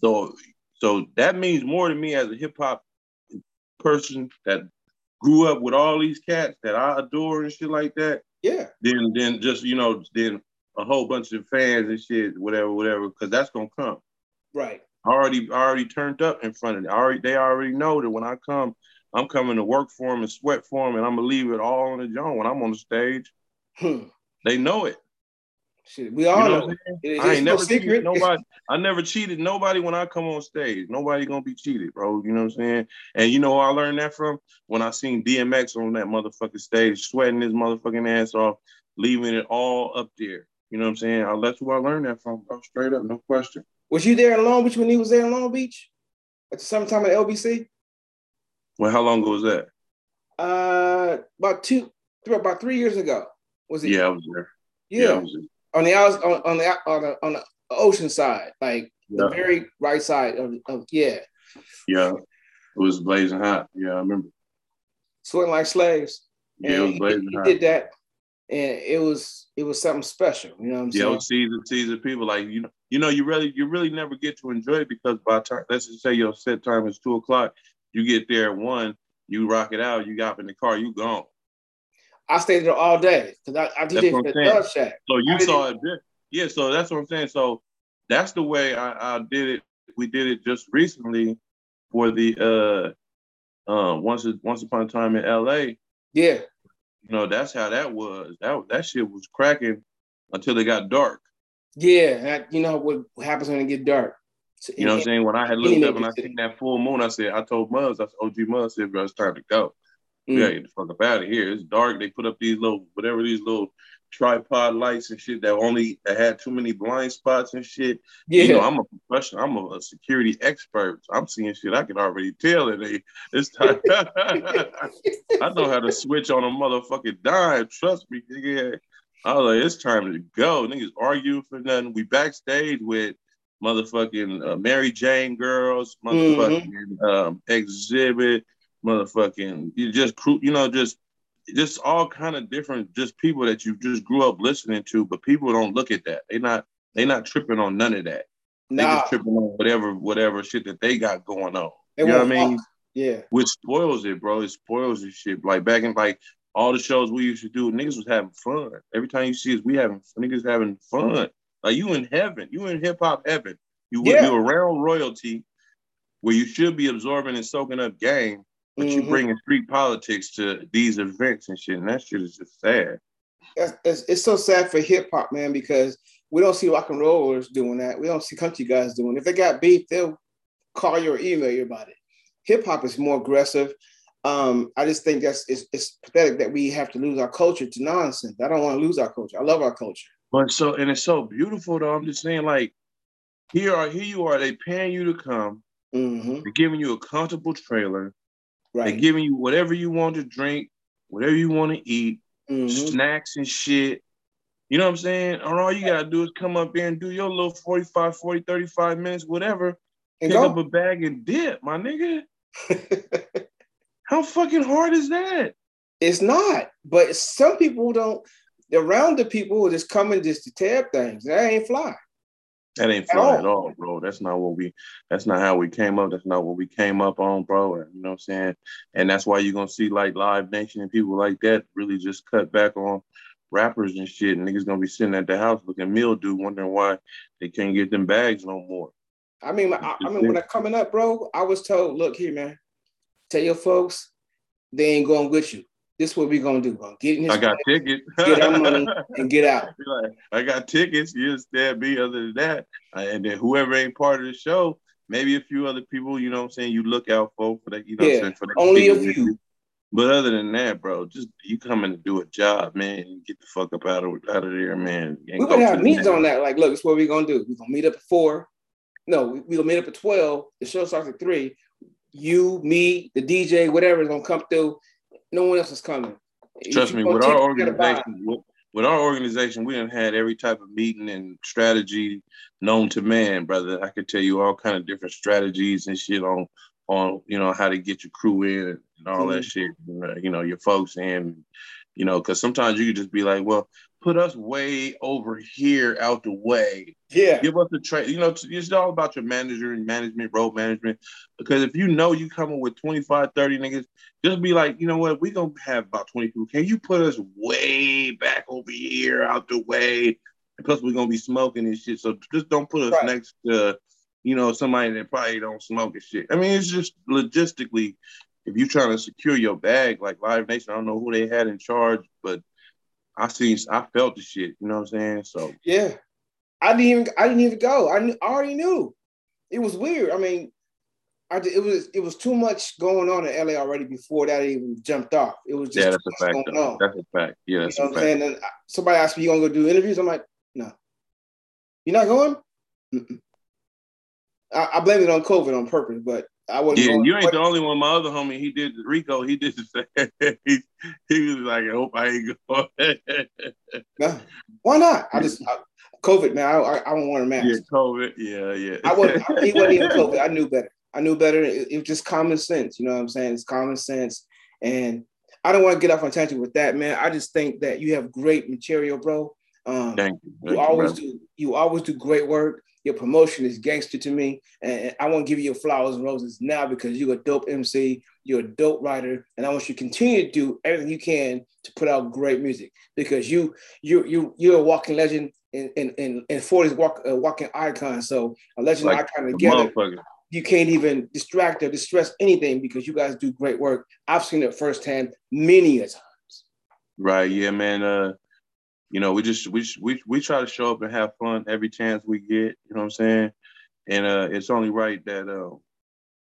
So, so that means more to me as a hip hop person that grew up with all these cats that I adore and shit like that Yeah. then then just you know then a whole bunch of fans and shit whatever whatever because that's gonna come Right. I already I already turned up in front of them I already they already know that when i come i'm coming to work for them and sweat for them and i'm gonna leave it all on the joint when i'm on the stage Hmm. they know it Shit. We you all know know. I'm It-? I ain't no never cheated nobody. I never cheated nobody when I come on stage. Nobody gonna be cheated, bro. You know what I'm saying? And you know where I learned that from? When I seen DMX on that motherfucking stage, sweating his motherfucking ass off, leaving it all up there. You know what I'm saying? I, that's who I learned that from, bro. Straight up, no question. Was you there in Long Beach when he was there in Long Beach? At the summertime at LBC? Well, how long ago was that? Uh about two about three years ago. Was it? Yeah, I was there. Yeah. I was there. on the on, on the on the on the ocean side, like the very right side of, of yeah, yeah. It was blazing hot. Yeah, I remember. sweating like slaves. Yeah, it was blazing he, he hot. did that, and it was it was something special. You know what I'm Yeah, saying? season season people like you know you know you really you really never get to enjoy it because by time let's just say your set time is two o'clock, you get there at one, you rock it out, you got up in the car, you gone. I stayed there all day because I, I did the I'm. Dove Shack. So you saw it there. Yeah, so that's what I'm saying. So that's the way I, I did it. We did it just recently for the uh um once once upon a time in LA. Yeah, You know, that's how that was. That that shit was cracking until it got dark. yeah. I- you know what happens when it get dark? So- You know what I'm saying? When I had looked up and I seen that full moon, I said, I told Muzz, I said, OG Muzz said, bro, it's time to go. We Mm. gotta get the fuck up out of here. It's dark. They put up these little, whatever these little tripod lights and shit that only that had too many blind spots and shit. Yeah, You know, I'm a professional. I'm a, security expert. So I'm seeing shit. I can already tell it. They, it's time. I know how to switch on a motherfucking dime. Trust me, nigga. I was like, it's time to go. Niggas arguing for nothing. We backstage with motherfucking uh, Mary Jane girls, motherfucking um, Xzibit, motherfucking you just crew, you know, just just all kind of different, just people that you just grew up listening to, but people don't look at that. They not they not tripping on none of that. They nah, just tripping on whatever whatever shit that they got going on. they you know what I mean? Yeah, Which spoils it, bro. It spoils the shit. Like back in like all the shows we used to do, niggas was having fun. Every time you see us, we having niggas having fun. Like you in heaven, you in hip hop heaven. You Yeah. you around royalty, where you should be absorbing and soaking up game, but you Mhm. bringing street politics to these events and shit, and that shit is just sad. That's, it's, it's so sad for hip hop, man, because we don't see rock and rollers doing that. We don't see country guys doing. it. If they got beef, they'll call you or email you about it. Hip hop is more aggressive. Um, I just think that's it's, it's pathetic that we have to lose our culture to nonsense. I don't want to lose our culture. I love our culture. But so and it's so beautiful though. I'm just saying, like, Here are here you are. They paying you to come. Mm-hmm. They're giving you a comfortable trailer. They're giving you whatever you want to drink, whatever you want to eat, Mhm. snacks and shit. You know what I'm saying? And all you gotta do is come up there and do your little 45, 40, 35 minutes, whatever. And Pick up a bag and dip, my nigga. How fucking hard is that? it's not. But some people don't. Around the people who just coming just to tear up things. That ain't fly. That ain't At all. at all, bro. That's not what we that's not how we came up. That's not what we came up on, bro. You know what I'm saying? And that's why you're gonna see like Live Nation and people like that really just cut back on rappers and shit. And niggas gonna be sitting at the house looking mildew, wondering why they can't get them bags no more. I mean, I, I mean, when I coming up, bro, I was told, look here, man, tell your folks they ain't going with you. This is what we gonna do. Gonna get in this I got plane tickets. Get our money. and get out. Like, I got tickets. You understand me? Other than that, Uh, and then whoever ain't part of the show, maybe a few other people. You know what I'm saying? You look out for for that. You know what Yeah, I'm saying? For that only a few. But other than that, bro, just you coming to do a job, man. and Get the fuck up out of out of there, man. We would have meetings on that. Like, look, this is what we gonna do. We're gonna meet up at four. No, we, we gonna meet up at 12. The show starts at three. You, me, the DJ, whatever is gonna come through. No one else is coming. Trust you me, with our it, you gotta buy it. organization, with, with our organization, we done had every type of meeting and strategy known to man, brother. I could tell you all kind of different strategies and shit on on you know how to get your crew in and all that mm-hmm. shit. Uh, you know, your folks in. You know, because sometimes you could just be like, well, put us way over here out the way Yeah. give us a trade. You know, it's- it's all about your manager and management, road management. Because if you know you coming with 25, 30 niggas, just be like, you know what, we gonna have about 20 people. Can you put us way back over here out the way? And plus we're gonna be smoking and shit. So just don't put us Right. next to, you know, somebody that probably don't smoke and shit. I mean, it's just logistically, if you're trying to secure your bag, like Live Nation, I don't know who they had in charge, but I seen I felt the shit, you know what I'm saying? So Yeah. I didn't even I didn't even go. I, knew, I already knew. It was weird. I mean, I it was it was too much going on in LA already before that even jumped off. It was just yeah, that's a fact. going Though. on. That's a fact. Yeah, You that's know a what I'm fact. saying? And somebody asked me, "You gonna go do interviews?" I'm like, "No." You're not going? Mm-mm. I, I blame it on COVID on purpose, but I wasn't Yeah, you ain't the only one. My other homie, he did Rico. He did the same. he, he was like, "I hope I ain't going." No. Why not? I just I, COVID, man. I, I, I don't want a mask. yeah, COVID. Yeah, yeah. I wasn't. I, it wasn't even COVID. I knew better. I knew better. It, it was just common sense. You know what I'm saying? It's common sense. And I don't want to get off on tangent with that, man. I just think that you have great material, bro. Um, Thank you. you Thank always brother. do. You always do great work. Your promotion is gangster to me, and I won't give you your flowers and roses now because you're a dope MC. You're a dope writer, and I want you to continue to do everything you can to put out great music because you you you you're a walking legend in in in, in 40s walk, uh, walking icon. So a legend Like icon The together you can't even distract or distress anything because you guys do great work. I've seen it firsthand many a time. Right. Yeah, man. Uh, you know, we just we we we try to show up and have fun every chance we get. You know what I'm saying? And uh, it's only right that uh,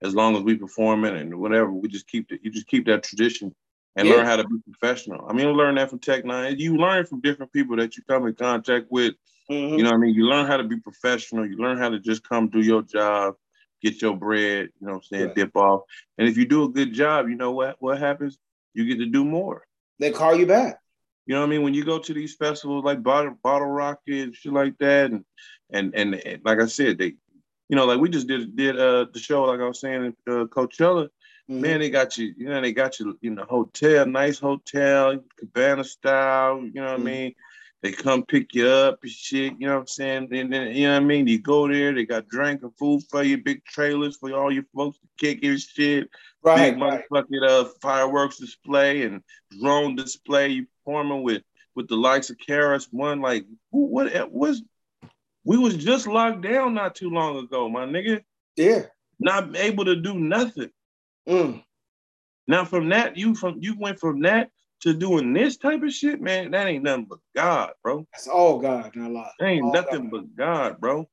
as long as we perform it and whatever, we just keep the, you just keep that tradition and Yeah. learn how to be professional. I mean, learn that from Tech N9ne. You learn from different people that you come in contact with. Mhm. You know what I mean? You learn how to be professional. You learn how to just come do your job, get your bread. You know what I'm saying? Right. Dip off. And if you do a good job, you know what what happens? You get to do more. They call you back. You know what I mean? When you go to these festivals like Bottle, Bottle Rocket and shit like that, and, and and and like I said, they, you know, like we just did did uh the show, like I was saying, at uh, Coachella. Mhm. Man, they got you, you know, they got you in the hotel, nice hotel, cabana style. You know what Mhm. I mean? They come pick you up and shit. You know what I'm saying? And then you know what I mean? You go there, they got drink and food for you, big trailers for all your folks to kick your shit right, big right. motherfucking uh, fireworks display and drone display. You performing with with the likes of KRS-One. Like who, what was? We was just locked down not too long ago, my nigga. Yeah. Not able to do nothing. Mm. Now from that, you from you went from that to doing this type of shit, man. That ain't nothing but God, bro. That's all God, not a lot. That ain't All nothing God. but God, bro.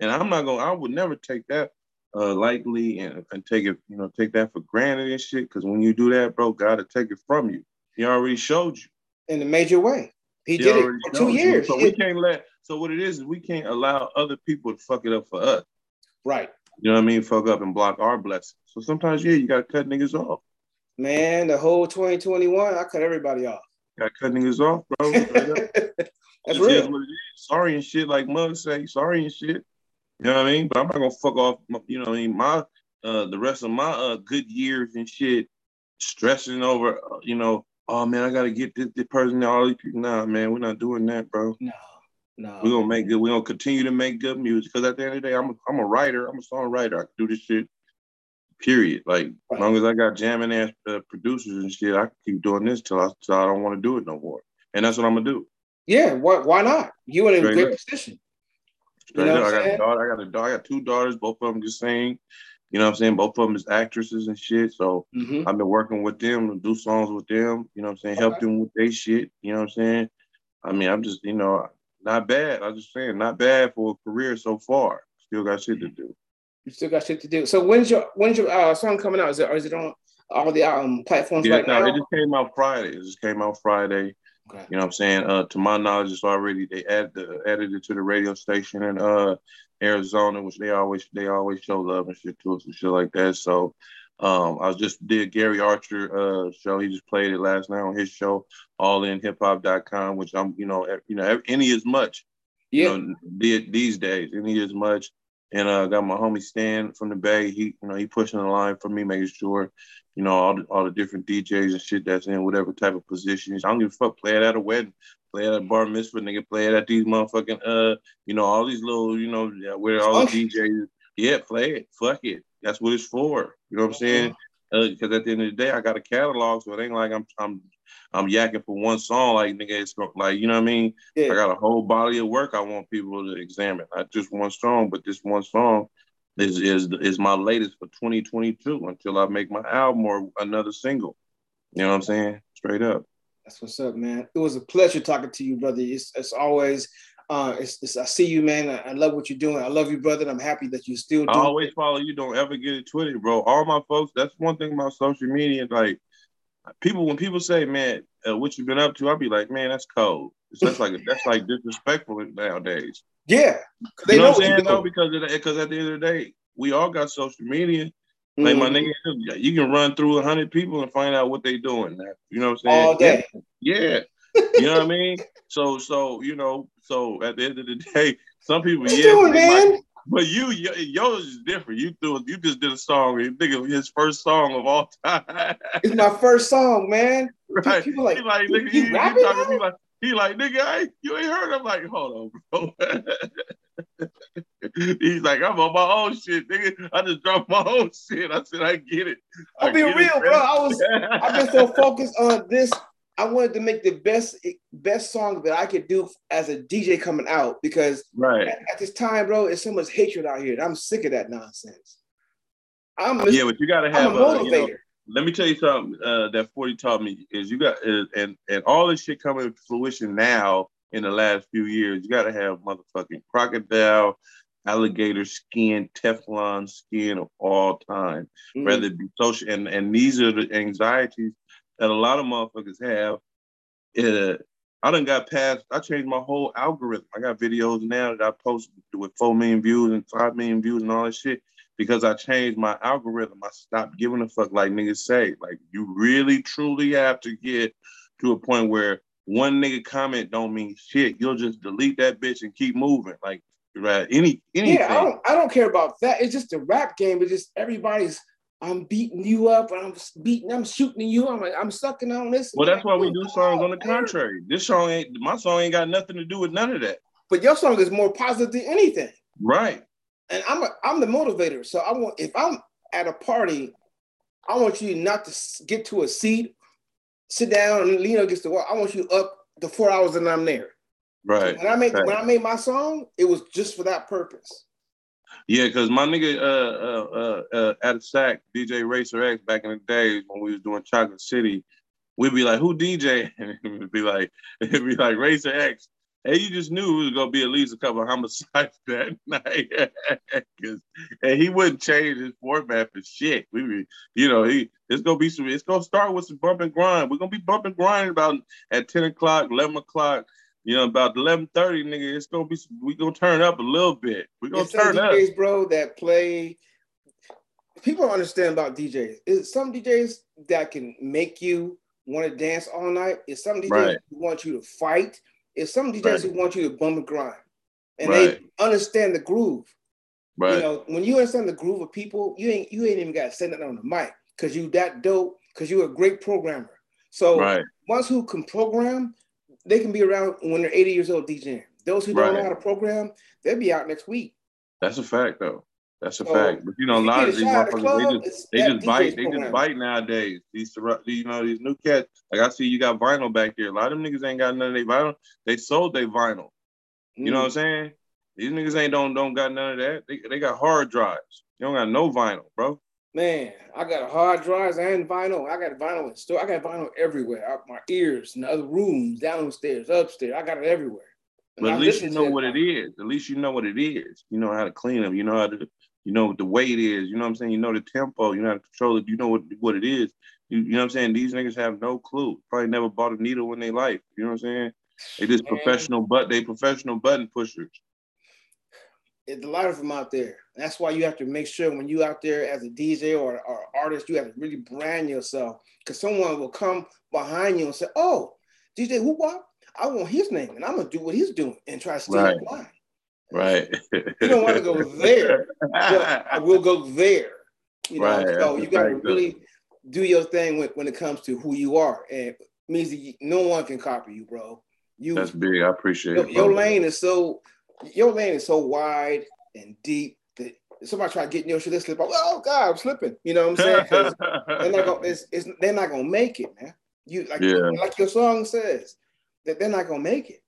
And I'm not gonna. I would never take that uh lightly and, and take it, you know, take that for granted and shit. Because when you do that, bro, God will take it from you. He already showed you. in a major way. He, He did it for two you. years. So He we did- can't let So what it is is we can't allow other people to fuck it up for us. Right. You know what I mean? Fuck up and block our blessings. So sometimes, yeah, you gotta cut niggas off. Man, the whole 2021, I cut everybody off. Got cut niggas off, bro. That's real. Sorry and shit, like Mug say, sorry and shit. You know what I mean? But I'm not gonna fuck off. You know what I mean? My uh, the rest of my uh, good years and shit, stressing over. Uh, you know, oh man, I gotta get this, this person. All. Nah, man, we're not doing that, bro. No. No. We're gonna make good. We're gonna continue to make good music because at the end of the day, I'm a, I'm a writer. I'm a songwriter. I can do this shit. Period. Like right. as long as I got jamming ass uh, producers and shit, I can keep doing this till I till I don't want to do it no more. And that's what I'm gonna do. Yeah. Why Why not? You in a great position. You know I got a daughter. I got a daughter. I got two daughters. Both of them just sing. You know what I'm saying? Both of them is actresses and shit. So mm-hmm. I've been working with them to do songs with them. You know what I'm saying? Okay. Help them with their shit. You know what I'm saying? I mean, I'm just, you know, not bad. I'm just saying, not bad for a career so far. Still got shit to do. You still got shit to do. So when's your when's your uh, song coming out? Is it or is it on all the um platforms yeah, right no, now? It just came out Friday. It just came out Friday. Okay. You know what I'm saying? Uh, to my knowledge, it's already they added the, added it to the radio station and uh Arizona, which they always they always show love and shit to us and shit like that. So um, I was just did Gary Archer uh, show. He just played it last night on his show, allinhiphop.com, which I'm, you know, you know, any as much, yeah. you know, these days, any as much. And uh, got my homie Stan from the Bay. He, you know, he pushing the line for me, making sure, you know, all the, all the different DJs and shit that's in whatever type of positions. I don't give a fuck. Play it at a wedding, play it at bar mitzvah, nigga. Play it at these motherfucking, uh, you know, all these little, you know, where all the DJs. Yeah, play it. Fuck it. That's what it's for. You know what I'm saying? Because uh, at the end of the day, I got a catalog, so it ain't like I'm I'm I'm yakking for one song. Like nigga, it's like you know what I mean. Yeah. I got a whole body of work I want people to examine. Not just one song, but this one song is is is my latest for 2022 until I make my album or another single. You know what I'm saying? Straight up. That's what's up, man. It was a pleasure talking to you, brother. It's, it's always uh, it's, it's, I see you, man. I, I, love what you're doing. I love you, brother. I'm happy that you still. I always follow you. Don't ever get it twisted, bro. All my folks. That's one thing about social media. Like people, when people say, "Man, uh, what you been up to?" I'll be like, "Man, that's cold." That's like that's like disrespectful nowadays. Yeah, they you know, know what I'm saying though, because because at the end of the day, we all got social media. Mm-hmm. Like my nigga, you can run through hundred people and find out what they doing. Now. You know what I'm saying? All day. Yeah. you know what I mean? So so you know so at the end of the day, some people what yeah, doing, man? Might, but you yours is different. You do you just did a song. You think of his first song of all time. It's my first song, man. Right. People like, he like nigga, you, he, he, talking, he like he like nigga, I, you ain't heard. I'm like, hold on, bro. He's like, I'm on my own shit, nigga. I just dropped my own shit. I said, I get it. I'll be real, it, bro. I was I've been so focused on this I wanted to make the best best song that I could do as a DJ coming out because right at, at this time, bro, it's so much hatred out here. I'm sick of that nonsense. I'm yeah, but you gotta have a motivator. You know, let me tell you something uh, that 40 taught me is you got uh, and and all this shit coming to fruition now in the last few years. You got to have motherfucking crocodile, alligator skin, Teflon skin of all time, mm-hmm. it be social. And and these are the anxieties that a lot of motherfuckers have. Uh, I done got past, I changed my whole algorithm. I got videos now that I post with 4 million views and 5 million views and all that shit because I changed my algorithm. I stopped giving a fuck like niggas say. Like, you really, truly have to get to a point where one nigga comment don't mean shit. You'll just delete that bitch and keep moving. Like, right? Any, anything. Yeah, I don't, I don't care about that. It's just the rap game. It's just everybody's I'm beating you up, I'm beating, I'm shooting you, I'm like, I'm sucking on this. Well, that's why we do songs on the contrary. This song ain't my song ain't got nothing to do with none of that. But your song is more positive than anything. Right. And I'm a, I'm the motivator. So I want if I'm at a party, I want you not to get to a seat, sit down and lean against the wall. I want you up the four hours and I'm there. Right. So when I made right. when I made my song, it was just for that purpose. Yeah, because my nigga uh, uh, uh, uh, at a sack, DJ Racer X back in the days when we was doing Chocolate City, we'd be like, who DJ? And it would be like, it'd be like Racer X. Hey, you just knew it was gonna be at least a couple homicides that night. And he wouldn't change his format for shit. We be, you know, he it's gonna be some it's gonna start with some bump and grind. We're gonna be bumping grind about at 10 o'clock, 11 o'clock, you know, about eleven thirty, nigga, it's gonna be we gonna turn up a little bit. We gonna It's turn up. DJs, bro, that play. People don't understand about DJs. Is some DJs that can make you want to dance all night. It's some DJs Right. want you to fight. It's some DJs Right. who want you to bum and grind, and Right. they understand the groove. Right. You know, when you understand the groove of people, you ain't you ain't even got to say nothing on the mic because you that dope because you're a great programmer. So right. ones who can program, they can be around when they're 80 years old DJing. Those who don't know how to program, they'll be out next week. That's a fact though. That's a So, fact. But you know, a lot of these shot at the motherfuckers, club, they just they just bite. They just bite nowadays. These you know these new cats. Like I see, you got vinyl back here. A lot of them niggas ain't got none of their vinyl. They sold their vinyl. You know mm. what I'm saying? These niggas ain't don't don't got none of that. They, they got hard drives. You don't got no vinyl, bro. Man, I got hard drives and vinyl. I got vinyl in store. I got vinyl everywhere. Out my ears, in the other rooms, downstairs, upstairs. I got it everywhere. And But I at least you know what it is. At least you know what it is. You know how to clean them. You know how to, you know what the weight is. You know what I'm saying? You know the tempo. You know how to control it. You know what, what it is. You, you know what I'm saying? These niggas have no clue. Probably never bought a needle in their life. You know what I'm saying? They just Man. professional but they professional button pushers. It's a lot of them out there. That's why you have to make sure when you out there as a DJ or, or artist, you have to really brand yourself because someone will come behind you and say, "Oh, DJ Whoop I want his name, and I'm gonna do what he's doing and try to steal Right. mine." Right. You don't want to go there. But I will go there. You know, Right, so you got to really do your thing when, when it comes to who you are, and it means that you, no one can copy you, bro. You That's big. I appreciate your, it. your lane is so your lane is so wide and deep that somebody try to get in your shit, they slip. out. Oh God, I'm slipping. You know what I'm saying? they're not gonna. It's, it's, they're not gonna make it, man. You like Yeah. like your song says that they're not gonna make it.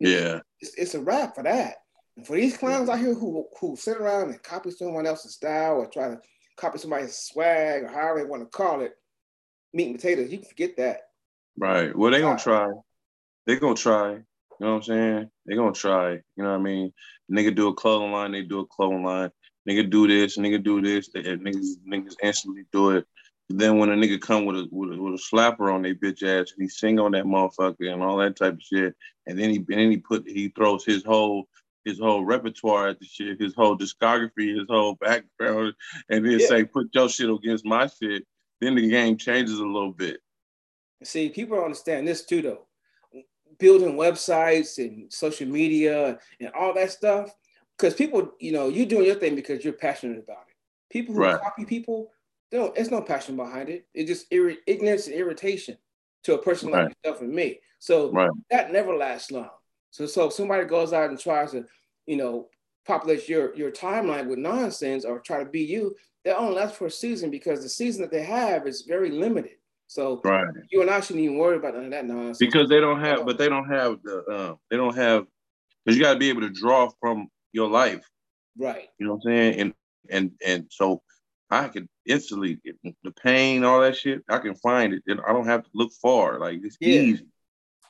yeah. It's, it's a wrap for that. For these clowns out here who who sit around and copy someone else's style or try to copy somebody's swag or however they want to call it, meat and potatoes, you can forget that. Right. Well, they're gonna try. They're gonna try. You know what I'm saying? They're gonna try. You know what I mean? Nigga do a clothing line, they do a clothing line. Nigga do this, nigga do this. They, niggas niggas instantly do it. But Then when a nigga come with a with a, with a slapper on their bitch ass and he sing on that motherfucker and all that type of shit, and then he and then he put he throws his whole his whole repertoire at the shit, his whole discography, his whole background, and then Yeah. say put your shit against my shit. Then the game changes a little bit. See, people don't understand this too, though. Building websites and social media and all that stuff, because people, you know, you're doing your thing because you're passionate about it. People who Right. copy people, they don't, there's no passion behind it. It's just irri- ignorance and irritation to a person like yourself and me. So Right. that never lasts long. So, so if somebody goes out and tries to, you know, populate your your timeline with nonsense or try to be you, that only lasts for a season because the season that they have is very limited. So Right. you and I shouldn't even worry about none of that nonsense. because they don't have, but they don't have the, uh, they don't have, because you got to be able to draw from your life. right, You know what I'm saying? And and and so I can instantly the pain, all that shit. I can find it. And I don't have to look far. Like it's Yeah. easy.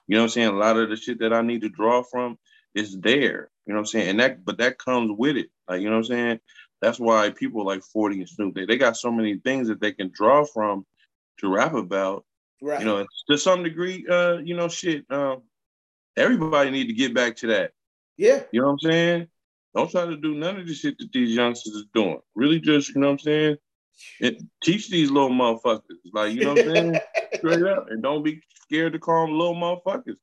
You know what I'm saying? A lot of the shit that I need to draw from is there. You know what I'm saying? And that, but that comes with it. Like you know what I'm saying? That's why people like 40 and Snoop, they, they got so many things that they can draw from to rap about right. you know, to some degree, uh, you know, shit. Um, everybody need to get back to that. yeah, You know what I'm saying? Don't try to do none of the shit that these youngsters is doing. Really, just you know what I'm saying. It, teach these little motherfuckers, like you know what I'm saying, straight up, and don't be scared to call them little motherfuckers.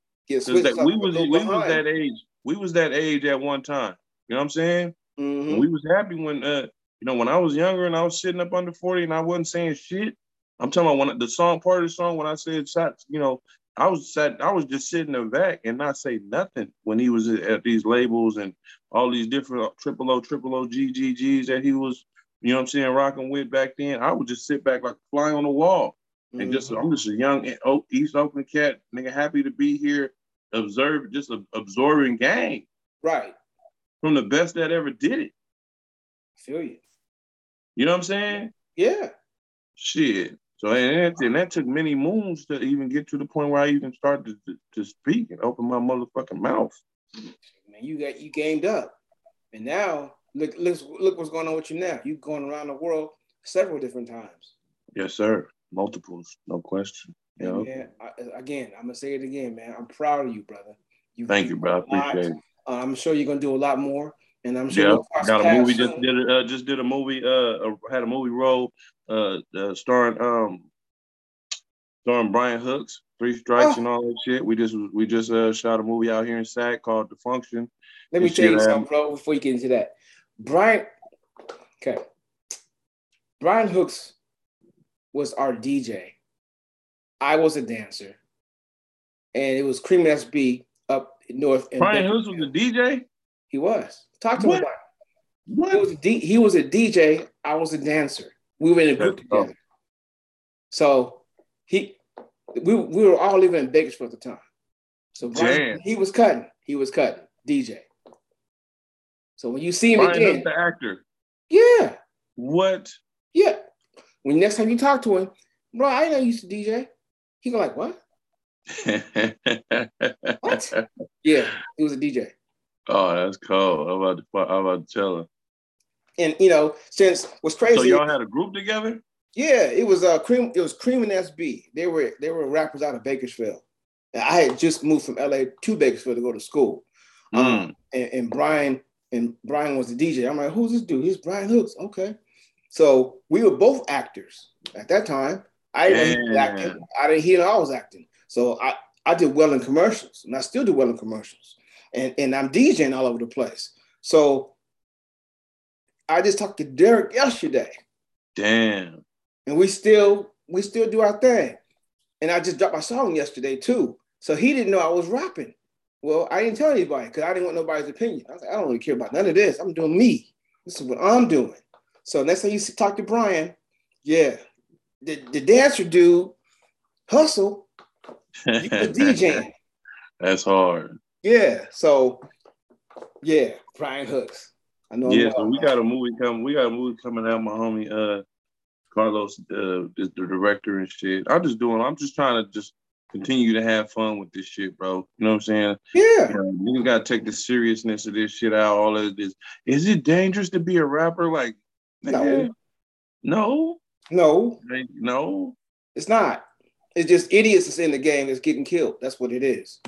Switched that, we was we was that age. We was that age at one time. You know what I'm saying? Mhm. We was happy when uh you know when I was younger and I was sitting up under 40 and I wasn't saying shit. I'm talking about when the song part of the song when I said shots, you know, I was sat I was just sitting in the back and not say nothing when he was at these labels and all these different triple O, triple O, GGGs that he was, you know what I'm saying, rocking with back then. I would just sit back like a fly on the wall. And just Mhm. I'm just a young East Oakland cat, nigga, happy to be here, observe, just a, absorbing game right. from the best that ever did it. Feel you. You know what I'm saying? Yeah. Shit. So and that, and that took many moons to even get to the point where I even started to, to speak and open my motherfucking mouth. Man, you got you gamed up, and now look look look what's going on with you now. You going around the world several different times. Yes, sir. Multiples, no question. Yeah. Man, I, again, I'm gonna say it again, man. I'm proud of you, brother. You, Thank you, bro. I appreciate it. Uh, I'm sure you're gonna do a lot more, and I'm sure. Yeah, got a movie. Just did uh, just did a movie. Uh, had a movie role. Uh, uh starring um, starring Brian Hooks, Three Strikes, oh. and all that shit. We just we just uh shot a movie out here in Sac called The Function. Let me tell you something, bro. Before you get into that, Brian. Okay, Brian Hooks was our DJ. I was a dancer, and it was Cream SB up north. In Brian Hooks was the DJ. He was. Talk to what? him about. It. What? He was, a D, he was a DJ. I was a dancer. We were in a group together. So he, we, we were all living in Bakersfield at the time. So Brian, he was cutting. He was cutting DJ. So when you see him Brian again, the actor. Yeah. What? When next time you talk to him, bro, I know you used to DJ. He go like, what? what? Yeah, he was a DJ. Oh, that's cool. I'm about to, I'm about to tell him. And you know, since what's crazy. So y'all had a group together? Yeah, it was uh cream. It was Cream and SB. They were they were rappers out of Bakersfield. And I had just moved from LA to Bakersfield to go to school. Mm. Um, and, and Brian and Brian was the DJ. I'm like, who's this dude? He's Brian Hooks. Okay. So we were both actors at that time. I didn't acting. I didn't hear I was acting. So I, I did well in commercials and I still do well in commercials. And, and I'm DJing all over the place. So I just talked to Derek yesterday. Damn. And we still we still do our thing. And I just dropped my song yesterday too. So he didn't know I was rapping. Well, I didn't tell anybody because I didn't want nobody's opinion. I was like, I don't really care about none of this. I'm doing me. This is what I'm doing. So next time you talk to Brian, yeah, the, the dancer dude, hustle, you the DJ. That's hard. Yeah. So yeah, Brian Hooks. I know. Yeah, so we got a movie coming. We got a movie coming out. My homie uh Carlos uh, is the director and shit. I'm just doing. I'm just trying to just continue to have fun with this shit, bro. You know what I'm saying? Yeah. You, know, you gotta take the seriousness of this shit out. All of this. Is it dangerous to be a rapper? Like, no, no, no, no. It's not. It's just idiots that's in the game that's getting killed. That's what it is.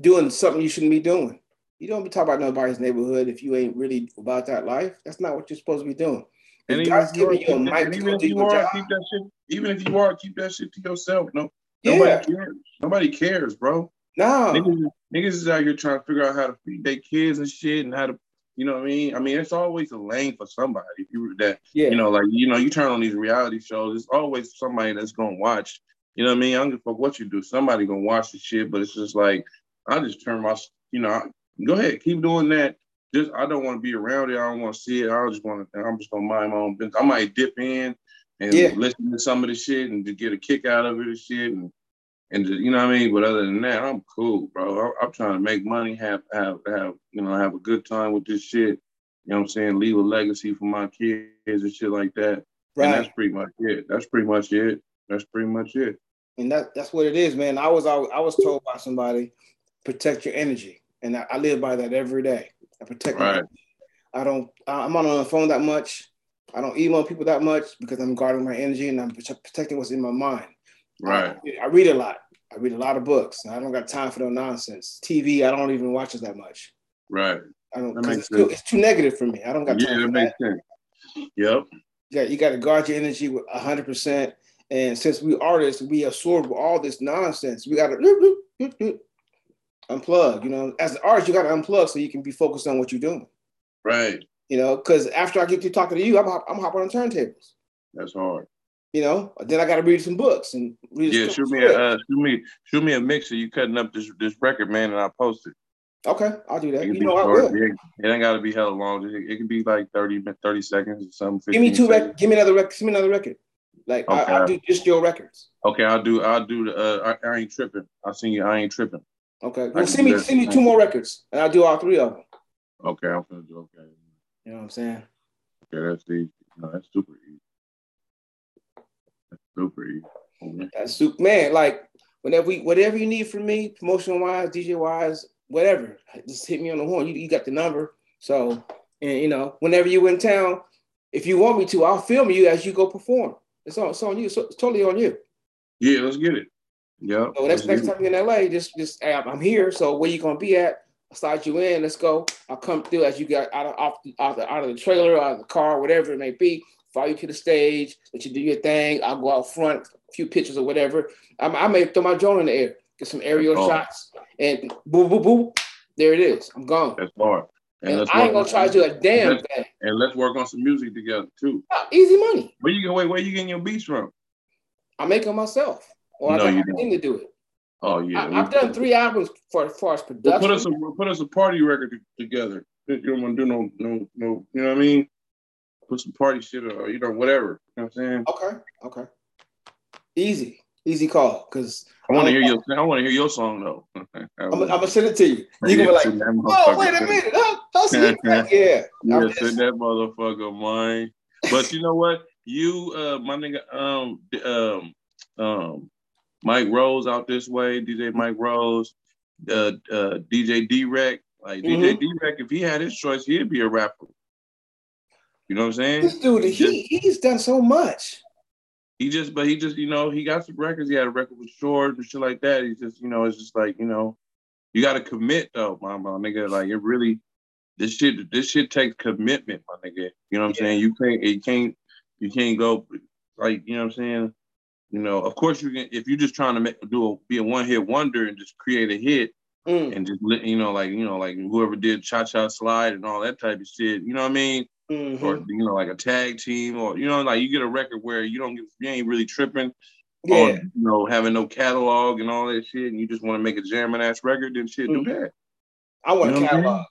Doing something you shouldn't be doing. You don't be talking about nobody's neighborhood if you ain't really about that life. That's not what you're supposed to be doing. And even if, you are, even if you are, keep that shit. Even if you are, keep that shit to yourself. No, nobody yeah. cares. Nobody cares, bro. No, niggas, niggas is out here trying to figure out how to feed their kids and shit, and how to, you know what I mean? I mean, it's always a lane for somebody. You that, yeah. you know, like you know, you turn on these reality shows, it's always somebody that's gonna watch. You know what I mean? I don't give a fuck what you do. Somebody gonna watch the shit, but it's just like I just turn my, you know, go ahead, keep doing that. Just I don't want to be around it. I don't want to see it. I just want to. I'm just gonna mind my own business. I might dip in and yeah. listen to some of the shit and to get a kick out of it and shit and and just, you know what I mean. But other than that, I'm cool, bro. I, am trying to make money, have have have you know have a good time with this shit. You know what I'm saying? Leave a legacy for my kids and shit like that. Right. And that's pretty much it. That's pretty much it. That's pretty much it. And that that's what it is, man. I was I was told by somebody, protect your energy and I, I, live by that every day. I protect. Right. I don't. I'm not on the phone that much. I don't email people that much because I'm guarding my energy and I'm protecting what's in my mind. Right. I, I read a lot. I read a lot of books. I don't got time for no nonsense. TV, I don't even watch it that much. Right. I don't. It's, too, it's too negative for me. I don't got time. Yeah, that makes that. sense. Yep. Yeah, you got to guard your energy with hundred percent. And since we artists, we absorb all this nonsense. We got to unplug. You know, as an artist, you got to unplug so you can be focused on what you're doing. Right. You know, because after I get to talking to you, I'm I'm hopping on turntables. That's hard. You know, then I got to read some books and read. Yeah, shoot me a uh, shoot me shoot me a mixer. You cutting up this this record, man, and I post it. Okay, I'll do that. You know, I will. It, ain't got to be hella long. It, it, can be like 30, 30 seconds or something. Give me two records. Give me another record. Give me another record. Like okay. I, will do just your records. Okay, I'll do. I'll do the. Uh, I, I ain't tripping. I'll sing you. I ain't tripping. Okay. Well, send me send me two more records, and I'll do all three of them. Okay, I'm gonna do okay. You know what I'm saying? Okay, that's easy. No, that's super easy. Super. That's super man. Like whenever we whatever you need from me, promotion wise, DJ wise, whatever, just hit me on the horn. You, you got the number. So and you know, whenever you in town, if you want me to, I'll film you as you go perform. It's on, it's on you. So it's totally on you. Yeah, let's get it. Yeah. So next next time you're in LA, just just hey, I'm here. So where you gonna be at? I'll start you in. Let's go. I'll come through as you get out of off the, out, of the, out of the trailer, out of the car, whatever it may be. Follow you to the stage. Let you do your thing. I'll go out front, a few pictures or whatever. I, I may throw my drone in the air, get some aerial oh. shots, and boom, boom, boom. There it is. I'm gone. That's hard. And, and I ain't gonna charge you a damn thing. And let's work on some music together too. Oh, easy money. Where you wait? Where you getting your beats from? I make them myself, or no, I got a to do it. Oh yeah, I, have done three albums for as far as production. Well, put us a put us a party record together. You don't want to do no no no. You know what I mean? Put some party shit or you know whatever. You know what I'm saying? Okay, okay. Easy, easy call. Cause I want to hear your I want to hear your song though. I'm, I'm, gonna send it to you. You gonna be like, oh wait a minute, how, how's yeah. Yeah, yeah send that motherfucker mine. But you know what? You, uh, my nigga, um, um, um, Mike Rose out this way, DJ Mike Rose, uh, uh, DJ D-Rec. Like mm-hmm. DJ D-Rec, if he had his choice, he'd be a rapper. You know what I'm saying? This dude, he, he he's done so much. He just, but he just, you know, he got some records. He had a record with Short and shit like that. He's just, you know, it's just like, you know, you got to commit though, my, my nigga. Like it really, this shit, this shit takes commitment, my nigga. You know what I'm yeah. saying? You can't, it can't, you can't go like, you know what I'm saying? You know, of course you can if you're just trying to make do a be a one hit wonder and just create a hit mm. and just you know like you know like whoever did cha cha slide and all that type of shit. You know what I mean? Mm-hmm. Or you know like a tag team or you know like you get a record where you don't get you ain't really tripping. Yeah. On, you know, having no catalog and all that shit, and you just want to make a jamming ass record, then shit, mm-hmm. do that. I want you a catalog.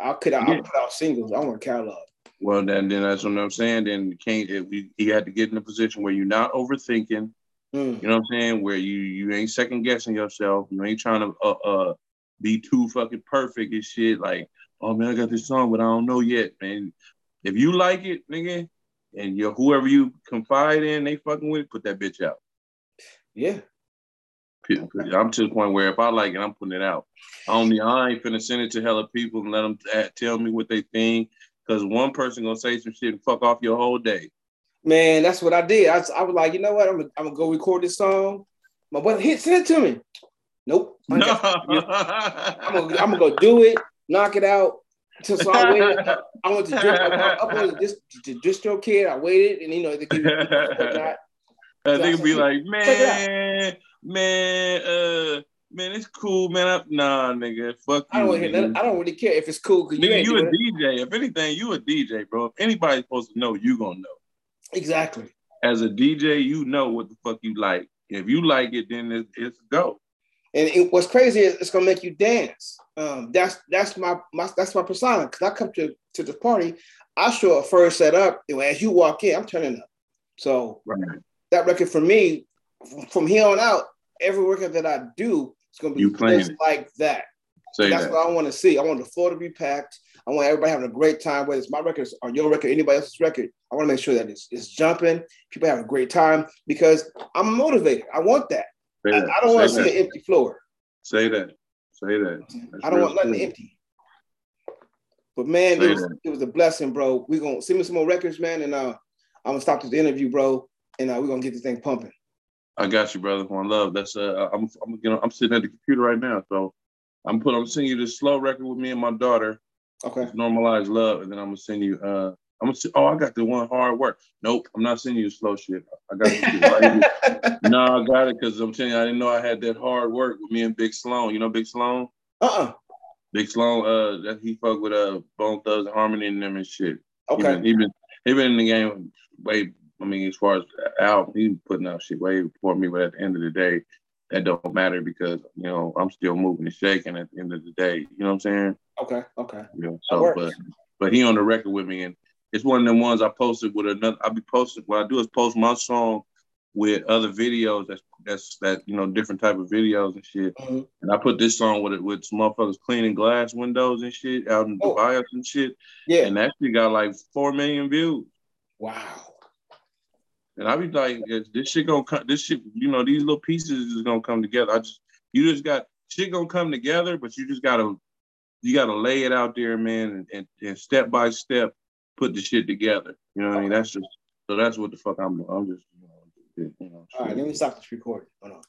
I could yeah. I'll put out singles. I want a catalog. Well, then, then that's what I'm saying. Then you can't. If you, you had to get in a position where you're not overthinking. Mm. You know what I'm saying? Where you you ain't second guessing yourself. You ain't trying to uh, uh be too fucking perfect and shit. Like, oh man, I got this song, but I don't know yet, man. If you like it, nigga, and you whoever you confide in, they fucking with it, put that bitch out. Yeah. I'm to the point where if I like it, I'm putting it out. I only I ain't finna send it to hella people and let them tell me what they think because one person gonna say some shit and fuck off your whole day. Man, that's what I did. I, I was like, you know what? I'm gonna, I'm gonna go record this song. My brother hit send it to me. Nope. I'm, gonna, I'm gonna go do it, knock it out. So, so I waited. I went to upload this to DistroKid. I waited, and you know they give you. That nigga be like, man, man, uh, man, it's cool, man. I, nah, nigga, fuck I don't, hear I don't really care if it's cool because you, you a DJ. If anything, you a DJ, bro. If anybody's supposed to know, you gonna know. Exactly. As a DJ, you know what the fuck you like. If you like it, then it's, it's go. And it, what's crazy is it's gonna make you dance. Um, that's that's my, my that's my persona. Cause I come to to the party, I show up first set up, and as you walk in, I'm turning up. So right. that record for me, from here on out, every record that I do is gonna be you just like that. Say that's that. what I want to see. I want the floor to be packed. I want everybody having a great time, whether it's my record or your record, anybody else's record. I want to make sure that it's, it's jumping, people have a great time because I'm motivated. I want that. I, I, don't want to see an empty floor. Say that. Say that. That's I don't want nothing empty. But man, it was, it was, a blessing, bro. We're gonna send me some more records, man, and uh, I'm gonna stop this interview, bro, and uh, we're gonna get this thing pumping. I got you, brother. One love. That's uh, I'm I'm you know I'm sitting at the computer right now, so I'm put I'm sending you this slow record with me and my daughter. Okay. Normalize love, and then I'm gonna send you. uh I'm gonna. say, Oh, I got the one hard work. Nope, I'm not sending you slow shit. I got right No, I got it because I'm telling you, I didn't know I had that hard work with me and Big Sloan. You know Big Sloan? Uh uh-uh. uh Big Sloan. Uh, that he fuck with uh Bone Thugs Harmony and them and shit. Okay. He been, he been he been in the game way I mean, as far as album, he putting out shit way before me, but at the end of the day, that don't matter because you know I'm still moving and shaking at the end of the day. You know what I'm saying? Okay, okay. Know, so but but he on the record with me, and it's one of them ones I posted with another. I'll be posting. What I do is post my song with other videos. That's that's that you know different type of videos and shit. Mm-hmm. And I put this song with it with some motherfuckers cleaning glass windows and shit out in oh. Dubai and shit. Yeah, and that shit got like four million views. Wow. And I be like, this shit gonna come. This shit, you know, these little pieces is gonna come together. I just, you just got shit gonna come together, but you just gotta, you gotta lay it out there, man, and, and, and step by step put the shit together. You know what I mean? That's just so that's what the fuck I'm. I'm just, you know, you know. All right, let me stop this recording. Hold on.